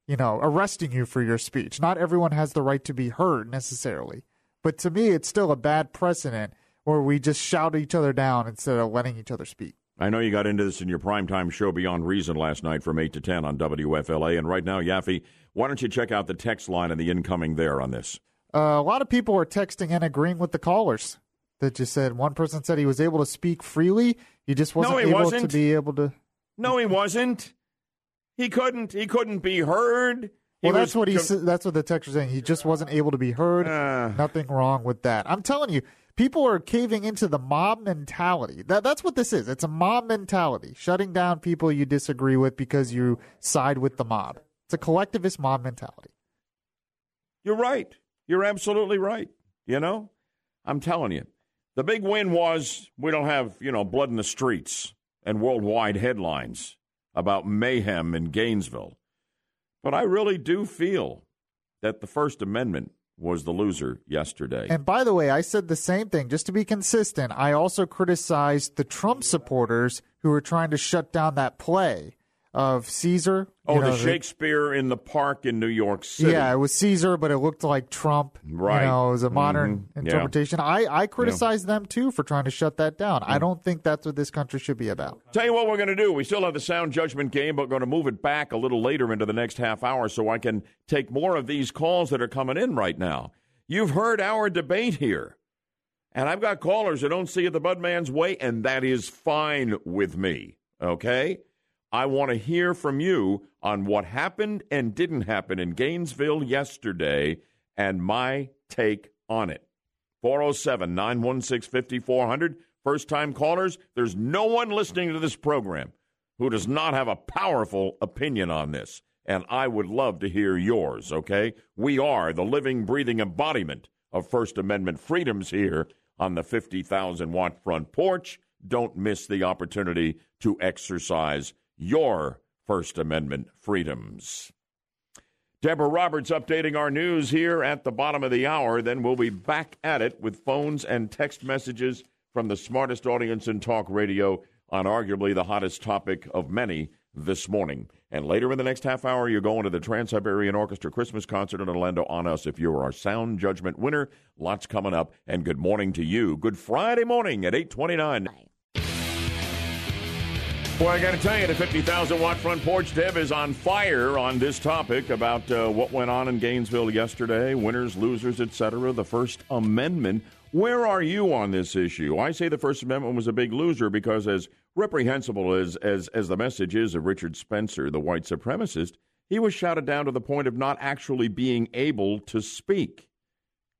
you know, arresting you for your speech. Not everyone has the right to be heard necessarily. But to me, it's still a bad precedent where we just shout each other down instead of letting each other speak. I know you got into this in your primetime show Beyond Reason last night from 8 to 10 on WFLA. And right now, Yaffee, why don't you check out the text line and the incoming there on this? Uh, a lot of people are texting and agreeing with the callers that just said one person said he was able to speak freely. He just wasn't No, he able to wasn't. be able to. No, he wasn't. He couldn't. He couldn't be heard. He Well, that's was what he. that's what the text was saying. He just wasn't able to be heard. Uh. Nothing wrong with that. I'm telling you, people are caving into the mob mentality. That that's what this is. It's a mob mentality, shutting down people you disagree with because you side with the mob. It's a collectivist mob mentality. You're right. You're absolutely right. You know, I'm telling you, the big win was we don't have you know blood in the streets and worldwide headlines about mayhem in Gainesville, but I really do feel that the First Amendment was the loser yesterday. And by the way, I said the same thing. Just to be consistent, I also criticized the Trump supporters who were trying to shut down that play of Caesar. oh, You know, the Shakespeare in the Park in New York City. Yeah, it was Caesar, but it looked like Trump. Right. You know, it was a modern Mhm. Yeah. interpretation. I, I criticized them too for trying to shut that down. I don't think that's what this country should be about. Tell you what we're going to do. We still have the sound judgment game, but we're going to move it back a little later into the next half hour so I can take more of these calls that are coming in right now. You've heard our debate here. And I've got callers that don't see it the Budman's way, and that is fine with me. Okay? I want to hear from you on what happened and didn't happen in Gainesville yesterday and my take on it. 407 916 5400. First time callers, there's no one listening to this program who does not have a powerful opinion on this. And I would love to hear yours, okay? We are the living, breathing embodiment of First Amendment freedoms here on the 50,000 watt front porch. Don't miss the opportunity to exercise your First Amendment freedoms. Deborah Roberts updating our news here at the bottom of the hour. Then we'll be back at it with phones and text messages from the smartest audience in talk radio on arguably the hottest topic of many this morning. And later in the next half hour, you're going to the Trans Siberian Orchestra Christmas concert in Orlando on us if you're our sound judgment winner. Lots coming up. And good morning to you. Good Friday morning at 829. Well, I got to tell you, the 50,000 watt front porch Deb is on fire on this topic about uh, what went on in Gainesville yesterday, winners, losers, etc. The First Amendment. Where are you on this issue? I say the First Amendment was a big loser because, as reprehensible as, as, as the message is of Richard Spencer, the white supremacist, he was shouted down to the point of not actually being able to speak.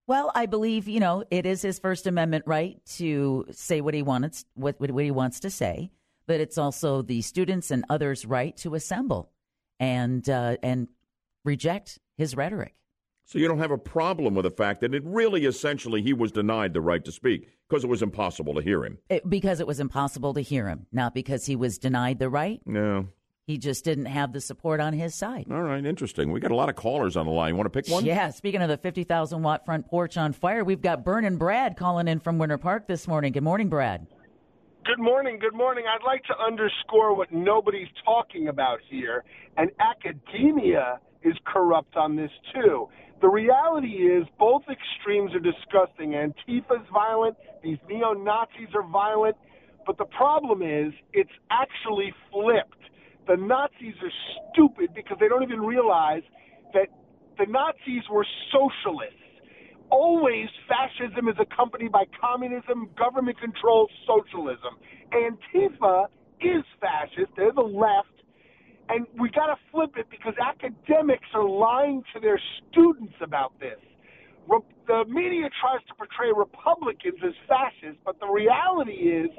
Well, I believe you know it is his First Amendment right to say what he wants, what, what he wants to say, but it's also the students and others' right to assemble and uh, and reject his rhetoric. So you don't have a problem with the fact that it really essentially he was denied the right to speak because it was impossible to hear him. It, because it was impossible to hear him, not because he was denied the right. No. He just didn't have the support on his side. All right, interesting. We got a lot of callers on the line. You want to pick one? Yeah, speaking of the 50,000 watt front porch on fire, we've got Burn and Brad calling in from Winter Park this morning. Good morning, Brad. Good morning. Good morning. I'd like to underscore what nobody's talking about here, and academia is corrupt on this too. The reality is both extremes are disgusting. Antifa's violent, these neo Nazis are violent, but the problem is it's actually flipped. The Nazis are stupid because they don't even realize that the Nazis were socialists. Always fascism is accompanied by communism, government controlled socialism. Antifa is fascist, they're the left, and we got to flip it because academics are lying to their students about this. Re- the media tries to portray Republicans as fascists, but the reality is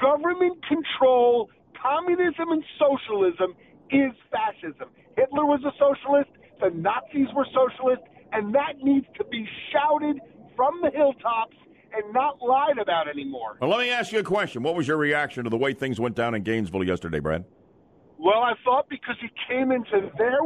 government control, communism, and socialism is fascism. Hitler was a socialist, the Nazis were socialists, and that needs to be shouted from the hilltops and not lied about anymore. Well, let me ask you a question. What was your reaction to the way things went down in Gainesville yesterday, Brad? Well, I thought because he came into their,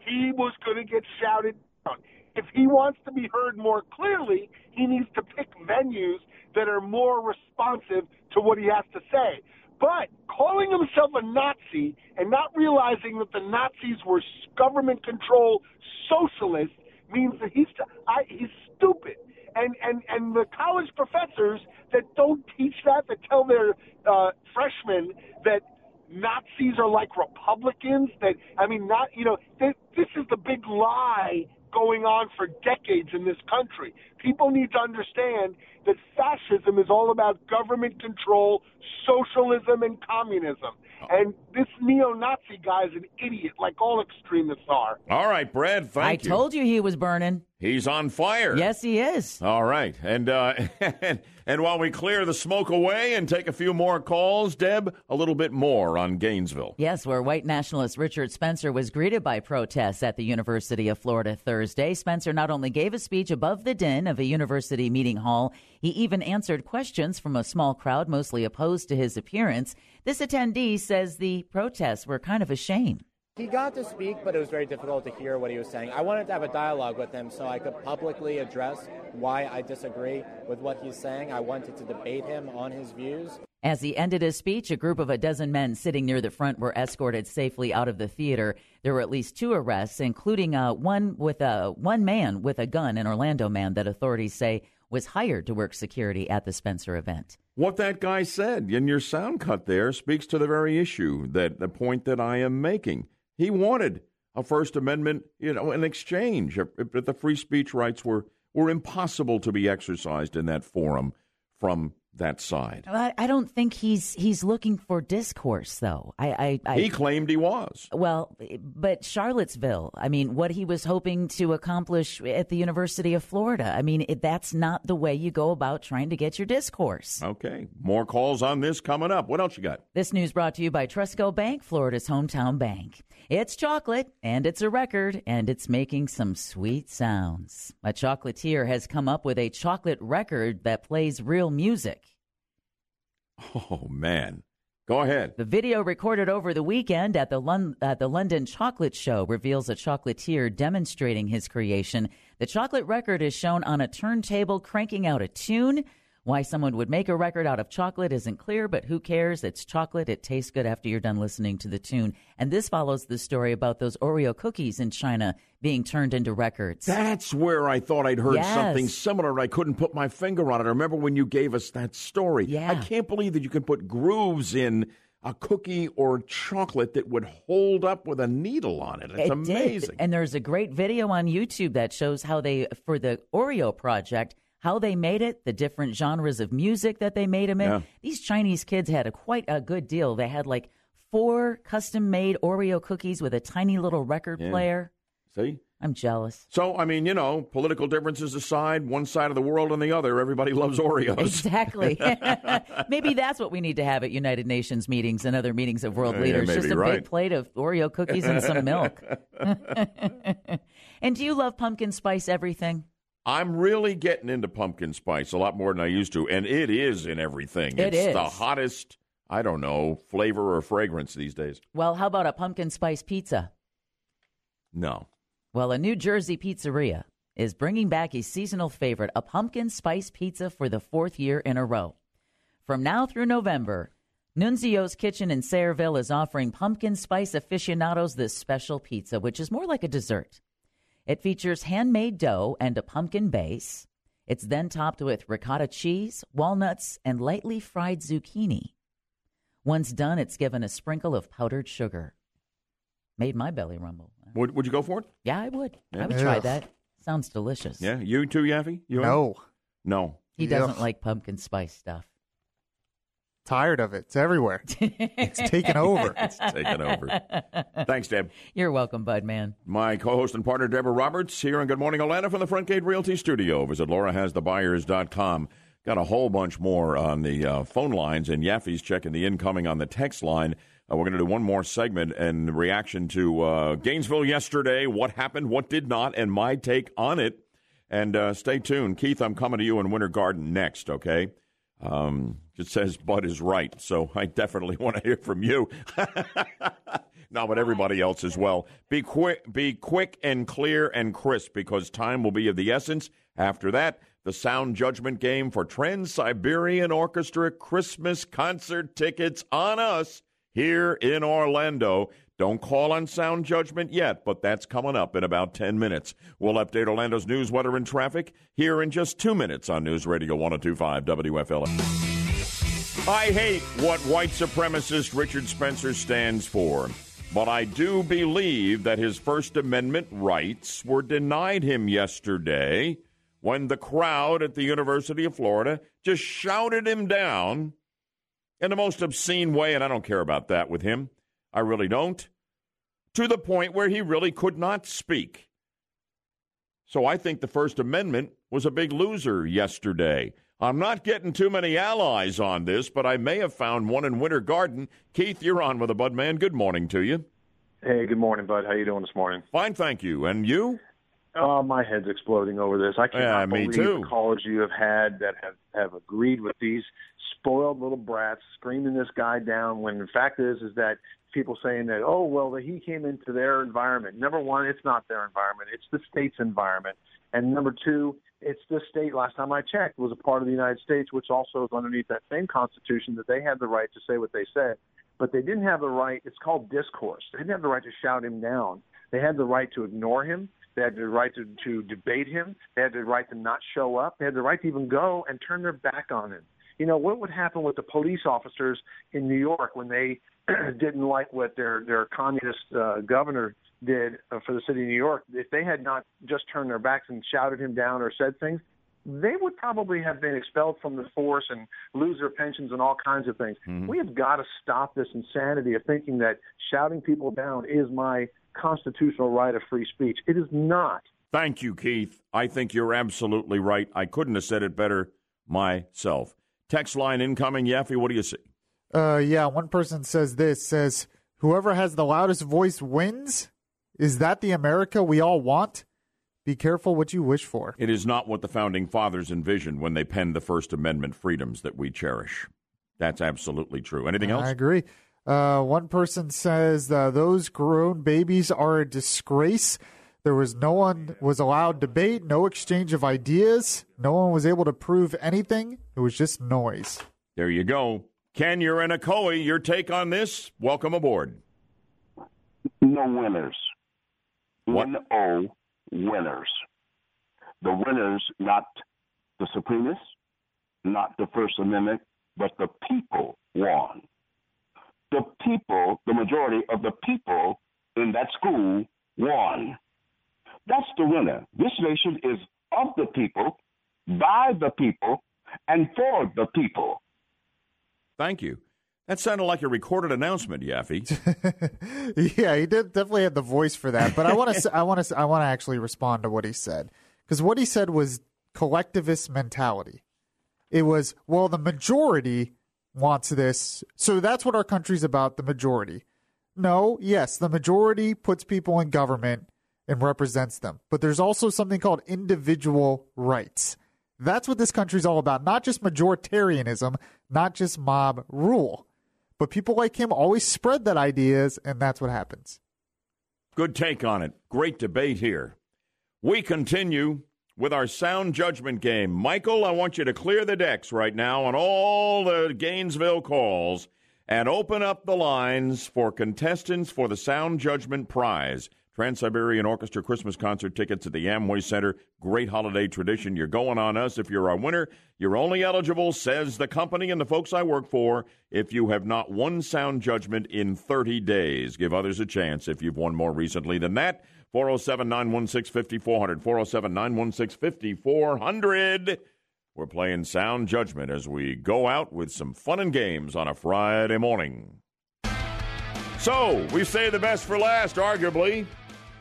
he was going to get shouted down. If he wants to be heard more clearly, he needs to pick venues that are more responsive to what he has to say. But calling himself a Nazi and not realizing that the Nazis were government controlled socialists means that he's I, he's stupid. And, and and the college professors that don't teach that, that tell their uh, freshmen that Nazis are like Republicans. That I mean, not you know, they, this is the big lie going on for decades in this country. People need to understand that fascism is all about government control, socialism, and communism. And this neo-Nazi guy is an idiot, like all extremists are. All right, Brad. Thank I you. told you he was burning. He's on fire. Yes, he is. All right, and uh, and, and while we clear the smoke away and take a few more calls, Deb, a little bit more on Gainesville. Yes, where white nationalist Richard Spencer was greeted by protests at the University of Florida Thursday. Spencer not only gave a speech above the din of a university meeting hall, he even answered questions from a small crowd mostly opposed to his appearance. This attendee says the protests were kind of a shame. He got to speak, but it was very difficult to hear what he was saying. I wanted to have a dialogue with him so I could publicly address why I disagree with what he's saying. I wanted to debate him on his views. As he ended his speech, a group of a dozen men sitting near the front were escorted safely out of the theater. There were at least two arrests, including uh, one with a one man with a gun, an Orlando man that authorities say was hired to work security at the Spencer event. What that guy said in your sound cut there speaks to the very issue that the point that I am making. He wanted a First Amendment, you know, an exchange, but the free speech rights were were impossible to be exercised in that forum from that side. I, I don't think he's he's looking for discourse, though. I, I, I he claimed he was. Well, but Charlottesville. I mean, what he was hoping to accomplish at the University of Florida. I mean, it, that's not the way you go about trying to get your discourse. Okay, more calls on this coming up. What else you got? This news brought to you by Trustco Bank, Florida's hometown bank. It's chocolate, and it's a record, and it's making some sweet sounds. A chocolatier has come up with a chocolate record that plays real music. Oh, man. Go ahead. The video recorded over the weekend at the, Lon- at the London Chocolate Show reveals a chocolatier demonstrating his creation. The chocolate record is shown on a turntable cranking out a tune. Why someone would make a record out of chocolate isn't clear, but who cares? It's chocolate. It tastes good after you're done listening to the tune. And this follows the story about those Oreo cookies in China being turned into records. That's where I thought I'd heard Yes. something similar. I couldn't put my finger on it. I remember when you gave us that story. Yeah. I can't believe that you can put grooves in a cookie or chocolate that would hold up with a needle on it. It's It did. amazing. And there's a great video on YouTube that shows how they, for the Oreo project, how they made it, the different genres of music that they made them in. Yeah. These Chinese kids had a quite a good deal. They had like four custom made Oreo cookies with a tiny little record Yeah. player. See? I'm jealous. So, I mean, you know, political differences aside, one side of the world and the other, everybody loves Oreos. Exactly. maybe that's what we need to have at United Nations meetings and other meetings of world Yeah, leaders. maybe Just a right. big plate of Oreo cookies and some milk. and do you love pumpkin spice everything? I'm really getting into pumpkin spice a lot more than I used to, and it is in everything. It it's the hottest, I don't know, flavor or fragrance these days. Well, how about a pumpkin spice pizza? No. Well, a New Jersey pizzeria is bringing back a seasonal favorite, a pumpkin spice pizza for the fourth year in a row. From now through November, Nunzio's Kitchen in Sayreville is offering pumpkin spice aficionados this special pizza, which is more like a dessert. It features handmade dough and a pumpkin base. It's then topped with ricotta cheese, walnuts, and lightly fried zucchini. Once done, it's given a sprinkle of powdered sugar. Made my belly rumble. Would, would you go for it? Yeah, I would. Yeah. I would try Ugh. that. Sounds delicious. Yeah, you too, Yaffee? You No. No. He doesn't like pumpkin spice stuff. Tired of it. It's everywhere. it's taken over. It's taken over. Thanks, Deb. You're welcome, bud man. My co-host and partner, Deborah Roberts, here on Good Morning Atlanta from the Front Gate Realty Studio. Visit laurahasthebuyers.com. Got a whole bunch more on the uh, phone lines, and Yaffee's checking the incoming on the text line. Uh, we're going to do one more segment and reaction to uh, Gainesville yesterday, what happened, what did not, and my take on it. And uh, stay tuned. Keith, I'm coming to you in Winter Garden next, okay? Um, it says Bud is right, so I definitely want to hear from you. no, but everybody else as well. Be quick, be quick and clear and crisp because time will be of the essence. After that, the sound judgment game for Trans Siberian Orchestra Christmas concert tickets on us here in Orlando. Don't call on sound judgment yet, but that's coming up in about 10 minutes. We'll update Orlando's news, weather, and traffic here in just two minutes on News Radio 1025 WFLA. I hate what white supremacist Richard Spencer stands for, but I do believe that his First Amendment rights were denied him yesterday when the crowd at the University of Florida just shouted him down in the most obscene way, and I don't care about that with him. I really don't. To the point where he really could not speak. So I think the First Amendment was a big loser yesterday. I'm not getting too many allies on this, but I may have found one in Winter Garden. Keith, you're on with a Bud Man. Good morning to you. Hey, good morning, Bud. How you doing this morning? Fine, thank you. And you? Oh, my head's exploding over this. I cannot Yeah, me believe too. the callers you have had that have, have agreed with these spoiled little brats screaming this guy down when the fact is is that people saying that, oh, well, that he came into their environment. Number one, it's not their environment. It's the state's environment. And number two, it's the state, last time I checked, was a part of the United States, which also is underneath that same Constitution that they had the right to say what they said. But they didn't have the right, it's called discourse. They didn't have the right to shout him down. They had the right to ignore him. They had the right to, to debate him. They had the right to not show up. They had the right to even go and turn their back on him. You know, what would happen with the police officers in New York when they didn't like what their, their communist uh, governor did uh, for the city of New York? If they had not just turned their backs and shouted him down or said things, they would probably have been expelled from the force and lose their pensions and all kinds of things. We have got to stop this insanity of thinking that shouting people down is my constitutional right of free speech. It is not. Thank you, Keith. I think you're absolutely right. I couldn't have said it better myself. Text line incoming. Yaffee, what do you see? Uh, yeah, one person says this says whoever has the loudest voice wins. Is that the America we all want? Be careful what you wish for. It is not what the founding fathers envisioned when they penned the First Amendment freedoms that we cherish. That's absolutely true. Anything else? I agree. Uh, one person says uh, those grown babies are a disgrace. There was no one was allowed debate, no exchange of ideas. No one was able to prove anything. It was just noise. There you go. Ken, you're in Ocoee. Your take on this? Welcome aboard. No winners. One O winners. The winners, not the Supremists, not the First Amendment, but the people won. the people, the majority of the people in that school won. That's the winner. This nation is of the people, by the people, and for the people. Thank you. That sounded like a recorded announcement, Yaffee. yeah, he did definitely had the voice for that. But I want to, I want to, I want to actually respond to what he said because what he said was collectivist mentality. It was well, the majority wants this, so that's what our country's about. The majority. No, yes, the majority puts people in government and represents them, but there's also something called individual rights. That's what this country's all about. Not just majoritarianism, not just mob rule. But people like him always spread that ideas, and that's what happens. Good take on it. Great debate here. We continue with our sound judgment game. Michael, I want you to clear the decks right now on all the Gainesville calls and open up the lines for contestants for the Sound Judgment Prize. Trans Siberian Orchestra Christmas concert tickets at the Amway Center. Great holiday tradition. You're going on us if you're our winner. You're only eligible, says the company and the folks I work for, if you have not won sound judgment in 30 days. Give others a chance if you've won more recently than that. 407 916 5400. 407 916 5400. We're playing sound judgment as we go out with some fun and games on a Friday morning. So, we say the best for last, arguably.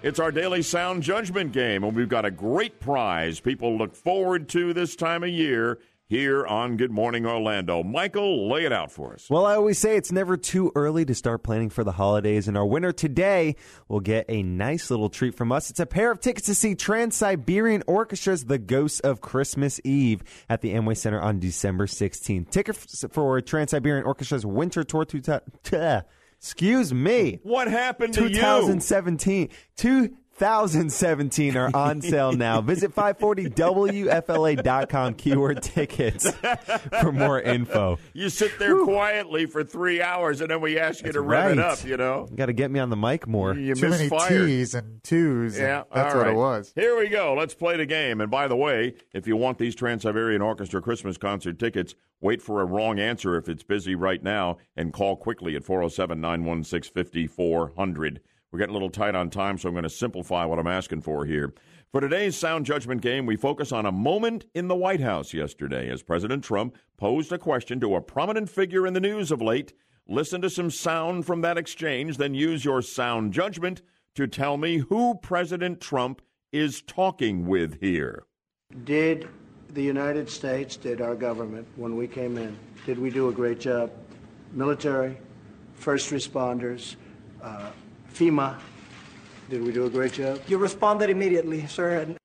It's our daily sound judgment game, and we've got a great prize people look forward to this time of year here on Good Morning Orlando. Michael, lay it out for us. Well, I always say it's never too early to start planning for the holidays, and our winner today will get a nice little treat from us. It's a pair of tickets to see Trans Siberian Orchestra's The Ghosts of Christmas Eve at the Amway Center on December 16th. Tickets for Trans Siberian Orchestra's Winter Tour. To, excuse me. What happened to you? 2017. 2017 are on sale now. Visit 540WFLA.com keyword tickets for more info. You sit there quietly for three hours, and then we ask you to rev it up, you know? Got to get me on the mic more. You Too many misfired. T's and twos. Yeah, and that's all what it was. Here we go. Let's play the game. And by the way, if you want these Trans Siberian Orchestra Christmas concert tickets, wait for a wrong answer if it's busy right now and call quickly at 407 916 5400. We're getting a little tight on time, so I'm going to simplify what I'm asking for here. For today's sound judgment game, we focus on a moment in the White House yesterday as President Trump posed a question to a prominent figure in the news of late. Listen to some sound from that exchange, then use your sound judgment to tell me who President Trump is talking with here. Did the United States, did our government, when we came in, did we do a great job? Military, first responders, uh, FEMA, did we do a great job? You responded immediately, sir. And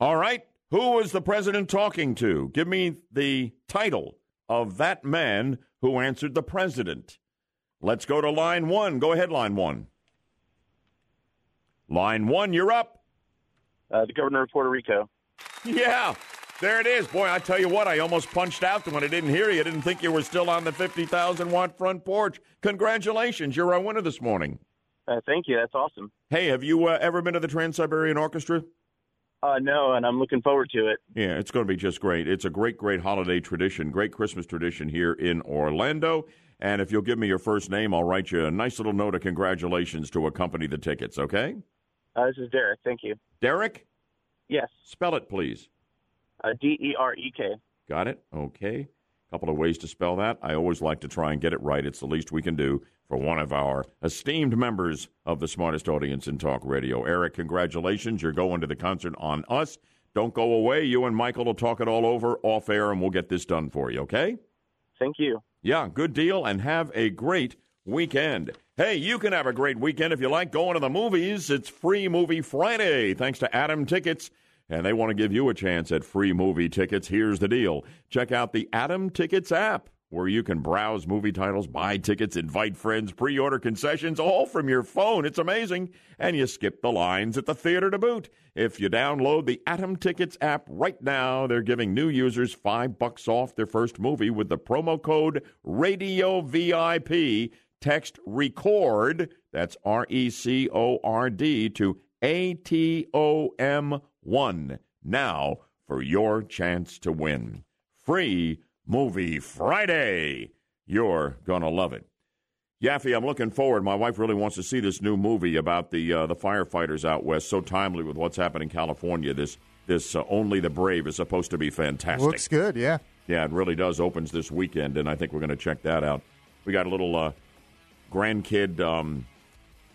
All right. Who was the president talking to? Give me the title of that man who answered the president. Let's go to line one. Go ahead, line one. Line one, you're up. Uh, the governor of Puerto Rico. Yeah, there it is. Boy, I tell you what, I almost punched out when I didn't hear you. I didn't think you were still on the 50,000 watt front porch. Congratulations, you're our winner this morning. Uh, thank you. That's awesome. Hey, have you uh, ever been to the Trans Siberian Orchestra? Uh, no, and I'm looking forward to it. Yeah, it's going to be just great. It's a great, great holiday tradition, great Christmas tradition here in Orlando. And if you'll give me your first name, I'll write you a nice little note of congratulations to accompany the tickets, okay? Uh, this is Derek. Thank you. Derek? Yes. Spell it, please. Uh, D E R E K. Got it? Okay. A couple of ways to spell that. I always like to try and get it right. It's the least we can do for one of our esteemed members of the smartest audience in talk radio. Eric, congratulations. You're going to the concert on us. Don't go away. You and Michael will talk it all over off air, and we'll get this done for you, okay? Thank you. Yeah, good deal, and have a great weekend. Hey, you can have a great weekend if you like going to the movies. It's Free Movie Friday, thanks to Atom Tickets. And they want to give you a chance at free movie tickets. Here's the deal check out the Atom Tickets app, where you can browse movie titles, buy tickets, invite friends, pre order concessions, all from your phone. It's amazing. And you skip the lines at the theater to boot. If you download the Atom Tickets app right now, they're giving new users five bucks off their first movie with the promo code Radio VIP. Text record, that's R E C O R D, to A T O M 1 now for your chance to win. Free Movie Friday. You're going to love it. Yaffee, I'm looking forward. My wife really wants to see this new movie about the uh, the firefighters out west. So timely with what's happening in California. This this uh, Only the Brave is supposed to be fantastic. Looks good, yeah. Yeah, it really does. Opens this weekend, and I think we're going to check that out. We got a little uh, grandkid um,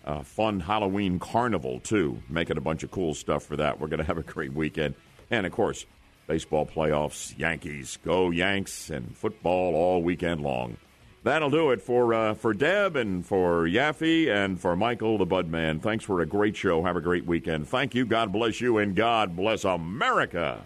uh, fun Halloween carnival too, making a bunch of cool stuff for that. We're going to have a great weekend, and of course, baseball playoffs, Yankees, go Yanks, and football all weekend long. That'll do it for uh, for Deb and for Yaffee and for Michael the Budman. Thanks for a great show. Have a great weekend. Thank you. God bless you, and God bless America.